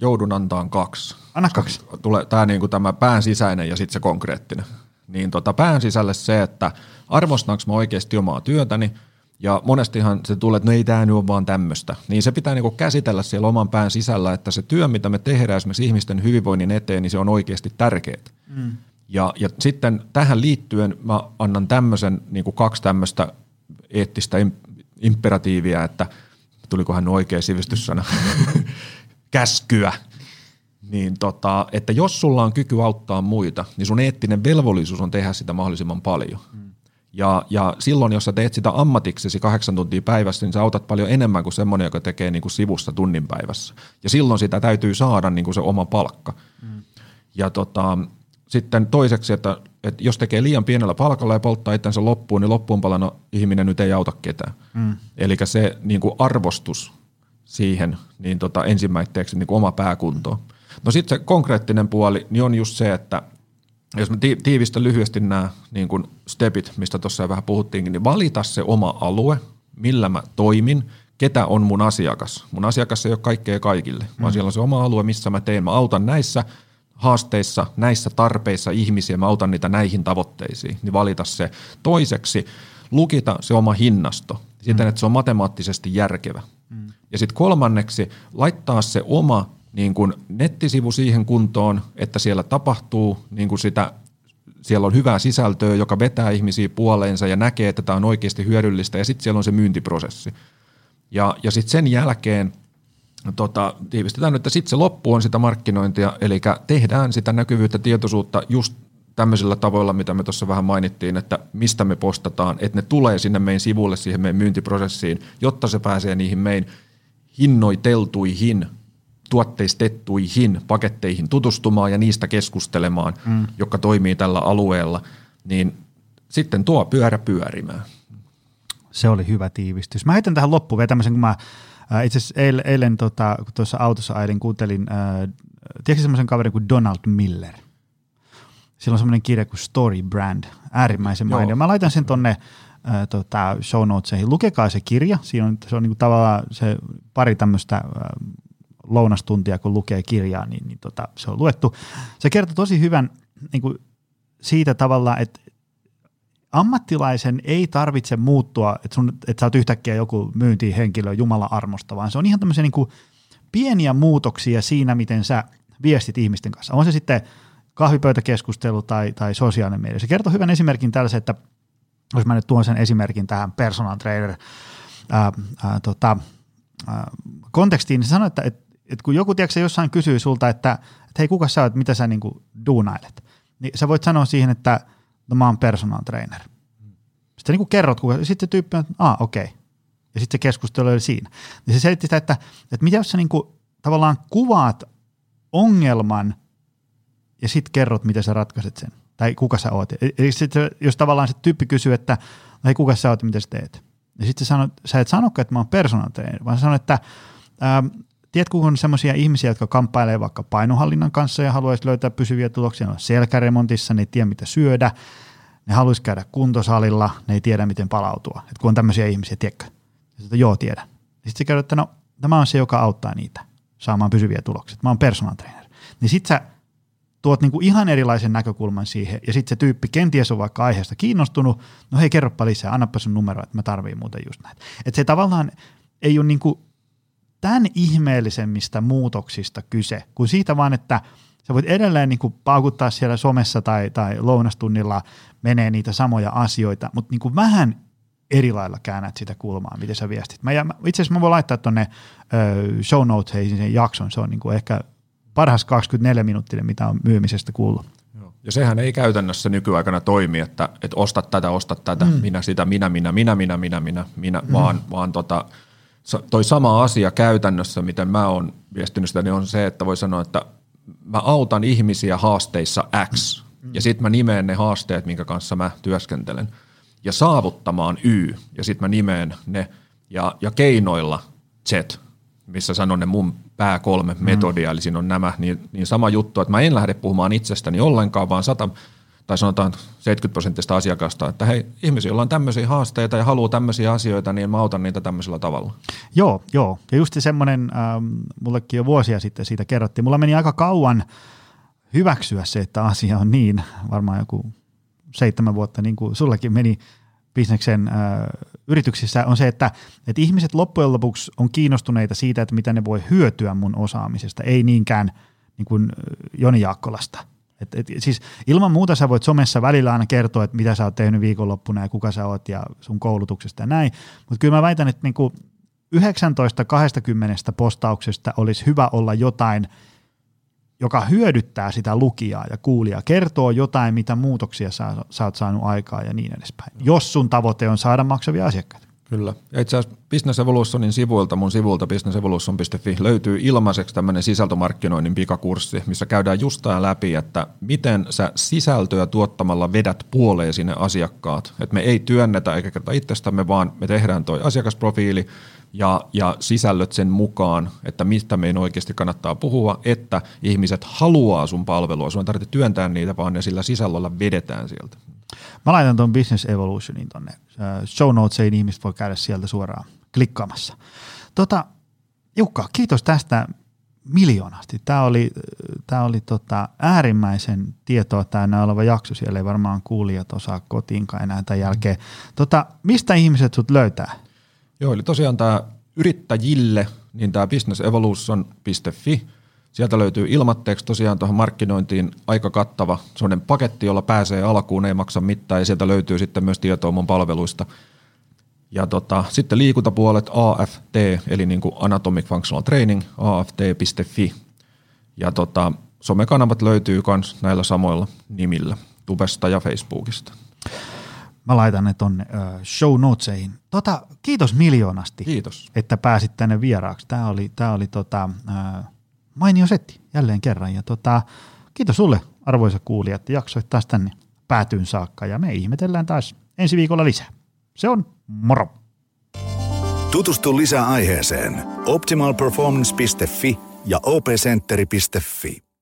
[SPEAKER 3] Joudun antaa kaksi.
[SPEAKER 2] Anna kaksi.
[SPEAKER 3] Tulee tämä, niin kuin tämä pään sisäinen ja sitten se konkreettinen. Niin tota, pään sisälle se, että arvostanko mä oikeasti omaa työtäni – ja monestihan se tulee, että no ei tämä nyt ole vaan tämmöistä. Niin se pitää niinku käsitellä siellä oman pään sisällä, että se työ, mitä me tehdään esimerkiksi ihmisten hyvinvoinnin eteen, niin se on oikeasti tärkeää. Mm. Ja, ja sitten tähän liittyen mä annan tämmöisen, niin kuin kaksi tämmöistä eettistä imperatiivia, että tulikohan oikea sivistyssana, käskyä. Niin tota, että jos sulla on kyky auttaa muita, niin sun eettinen velvollisuus on tehdä sitä mahdollisimman paljon. Mm. Ja, ja silloin, jos sä teet sitä ammatiksesi kahdeksan tuntia päivässä, niin sä autat paljon enemmän kuin semmoinen, joka tekee niin kuin sivusta tunnin päivässä. Ja silloin sitä täytyy saada niin kuin se oma palkka. Mm. Ja tota, sitten toiseksi, että, että jos tekee liian pienellä palkalla ja polttaa itsensä loppuun, niin loppuun palana ihminen nyt ei auta ketään. Mm. Eli se niin kuin arvostus siihen niin tota, ensimmäiseksi niin kuin oma pääkunto. No sitten se konkreettinen puoli niin on just se, että jos mä tiivistän lyhyesti nämä niin kuin stepit, mistä tuossa vähän puhuttiinkin, niin valita se oma alue, millä mä toimin, ketä on mun asiakas. Mun asiakas ei ole kaikkea kaikille, vaan mm. siellä on se oma alue, missä mä teen. Mä autan näissä haasteissa, näissä tarpeissa ihmisiä, mä autan niitä näihin tavoitteisiin, niin valita se. Toiseksi lukita se oma hinnasto siten, mm. että se on matemaattisesti järkevä. Mm. Ja sitten kolmanneksi laittaa se oma niin kuin nettisivu siihen kuntoon, että siellä tapahtuu niin kuin sitä, siellä on hyvää sisältöä, joka vetää ihmisiä puoleensa ja näkee, että tämä on oikeasti hyödyllistä ja sitten siellä on se myyntiprosessi. Ja, ja sitten sen jälkeen tota, tiivistetään, että sitten se loppu on sitä markkinointia, eli tehdään sitä näkyvyyttä, tietoisuutta just tämmöisillä tavoilla, mitä me tuossa vähän mainittiin, että mistä me postataan, että ne tulee sinne meidän sivulle, siihen meidän myyntiprosessiin, jotta se pääsee niihin meidän hinnoiteltuihin tuotteistettuihin paketteihin tutustumaan ja niistä keskustelemaan, mm. jotka toimii tällä alueella, niin sitten tuo pyörä pyörimään.
[SPEAKER 2] Se oli hyvä tiivistys. Mä heitän tähän loppuun vielä tämmöisen, kun mä äh, itse asiassa eilen, eilen tota, kun tuossa autossa ailin, kuuntelin, äh, tiedätkö semmoisen kaverin kuin Donald Miller? Sillä on semmoinen kirja kuin Story Brand, äärimmäisen mainio. Mä laitan sen tonne äh, tota, show notesihin. Lukekaa se kirja, siinä on, se on niinku tavallaan se pari tämmöistä äh, lounastuntia, kun lukee kirjaa, niin, niin tota, se on luettu. Se kertoo tosi hyvän niin kuin siitä tavalla, että ammattilaisen ei tarvitse muuttua, että, sun, että sä oot yhtäkkiä joku myyntihenkilö Jumala armosta, vaan se on ihan tämmöisiä niin kuin pieniä muutoksia siinä, miten sä viestit ihmisten kanssa. On se sitten kahvipöytäkeskustelu tai, tai sosiaalinen media. Se kertoo hyvän esimerkin tällaisen, että jos mä nyt tuon sen esimerkin tähän personal trainer ää, ää, tota, ää, kontekstiin, niin se sanoo, että, että, että kun joku tiedätkö, jossain kysyy sulta, että, että hei kuka sä oot, mitä sä niin kuin duunailet, niin sä voit sanoa siihen, että – no mä oon personal trainer. Sitten niin kuin kerrot, kuka, sitten tyyppi on, että ah, okei. Okay. Ja sitten se keskustelu oli siinä. Ja se selitti sitä, että, että mitä jos sä niin kuin, tavallaan kuvaat ongelman ja sitten kerrot, miten sä ratkaiset sen. Tai kuka sä oot. Eli sitten jos tavallaan se tyyppi kysyy, että no hei, kuka sä oot mitä sä teet. Ja sitten sä, sä et sanokaan, että mä oon personal trainer, vaan sä sanot, että ähm, tiedätkö, kun on sellaisia ihmisiä, jotka kamppailee vaikka painohallinnan kanssa ja haluaisi löytää pysyviä tuloksia, ne on selkäremontissa, ne ei tiedä mitä syödä, ne haluaisi käydä kuntosalilla, ne ei tiedä miten palautua. Et kun on tämmöisiä ihmisiä, tiedätkö? Sitten, joo, tiedän. Ja sitten kerrot, että no, tämä on se, joka auttaa niitä saamaan pysyviä tuloksia. Mä oon personal trainer. Niin sitten sä tuot niinku ihan erilaisen näkökulman siihen, ja sitten se tyyppi kenties on vaikka aiheesta kiinnostunut, no hei, kerropa lisää, annapa sun numero, että mä tarviin muuten just näitä. Että se tavallaan ei ole niinku tämän ihmeellisemmistä muutoksista kyse, kuin siitä vaan, että sä voit edelleen niin kuin paukuttaa siellä somessa tai, tai lounastunnilla menee niitä samoja asioita, mutta niin kuin vähän eri lailla käännät sitä kulmaa, miten sä viestit. Mä, itse asiassa mä voin laittaa tuonne show notesiin sen jakson, se on niin kuin ehkä parhaas 24 minuuttinen, mitä on myymisestä kuullut.
[SPEAKER 3] Ja sehän ei käytännössä nykyaikana toimi, että, että ostat tätä, ostat tätä, mm. minä sitä, minä, minä, minä, minä, minä, minä, minä, mm. vaan, vaan tota, toi sama asia käytännössä, miten mä oon viestinyt sitä, niin on se, että voi sanoa, että mä autan ihmisiä haasteissa X, ja sitten mä nimeen ne haasteet, minkä kanssa mä työskentelen, ja saavuttamaan Y, ja sitten mä nimeen ne, ja, ja keinoilla Z, missä sanon ne mun pää kolme metodia, mm. eli siinä on nämä, niin, niin sama juttu, että mä en lähde puhumaan itsestäni ollenkaan, vaan sata, tai sanotaan 70 prosenttista asiakasta, että hei, ihmisillä on tämmöisiä haasteita ja haluaa tämmöisiä asioita, niin mä autan niitä tämmöisellä tavalla.
[SPEAKER 2] Joo, joo. Ja just semmoinen, ähm, mullekin jo vuosia sitten siitä kerrottiin, mulla meni aika kauan hyväksyä se, että asia on niin, varmaan joku seitsemän vuotta, niin kuin sullekin meni bisneksen äh, yrityksissä, on se, että, että ihmiset loppujen lopuksi on kiinnostuneita siitä, että mitä ne voi hyötyä mun osaamisesta, ei niinkään niin kuin Joni Jaakkolasta – et, et, siis ilman muuta sä voit somessa välillä aina kertoa, että mitä sä oot tehnyt viikonloppuna ja kuka sä oot ja sun koulutuksesta ja näin, mutta kyllä mä väitän, että niinku 19-20 postauksesta olisi hyvä olla jotain, joka hyödyttää sitä lukijaa ja kuulijaa, kertoo jotain, mitä muutoksia sä, sä oot saanut aikaa ja niin edespäin, jos sun tavoite on saada maksavia asiakkaita.
[SPEAKER 3] Kyllä. Ja itse asiassa Business Evolutionin sivuilta, mun sivuilta businessevolution.fi löytyy ilmaiseksi tämmöinen sisältömarkkinoinnin pikakurssi, missä käydään just tämä läpi, että miten sä sisältöä tuottamalla vedät puoleen sinne asiakkaat. Että me ei työnnetä eikä kerta itsestämme, vaan me tehdään toi asiakasprofiili ja, ja sisällöt sen mukaan, että mistä meidän oikeasti kannattaa puhua, että ihmiset haluaa sun palvelua. Sun ei tarvitse työntää niitä, vaan ne sillä sisällöllä vedetään sieltä.
[SPEAKER 2] Mä laitan tuon Business Evolutionin tonne äh, show notesiin, ihmiset voi käydä sieltä suoraan klikkaamassa. Tota, Jukka, kiitos tästä miljoonasti. Tämä oli, tämä oli tota äärimmäisen tietoa täynnä oleva jakso. Siellä ei varmaan kuulijat osaa kotiinkaan enää tämän jälkeen. Tota, mistä ihmiset sut löytää?
[SPEAKER 3] Joo, eli tosiaan tämä yrittäjille, niin tämä businessevolution.fi – Sieltä löytyy ilmatteeksi tosiaan tuohon markkinointiin aika kattava sellainen paketti, jolla pääsee alkuun, ei maksa mitään ja sieltä löytyy sitten myös tietoa mun palveluista. Ja tota, sitten liikuntapuolet AFT, eli niin kuin Anatomic Functional Training, aft.fi. Ja tota, somekanavat löytyy myös näillä samoilla nimillä, Tubesta ja Facebookista.
[SPEAKER 2] Mä laitan ne tonne show notesiin. Tota, kiitos miljoonasti,
[SPEAKER 3] kiitos.
[SPEAKER 2] että pääsit tänne vieraaksi. Tämä oli, tää oli tota, uh, mainio setti jälleen kerran. Ja tota, kiitos sulle arvoisa kuulija, että jaksoit taas tänne päätyyn saakka ja me ihmetellään taas ensi viikolla lisää. Se on moro!
[SPEAKER 1] Tutustu lisää aiheeseen optimalperformance.fi ja opcenteri.fi.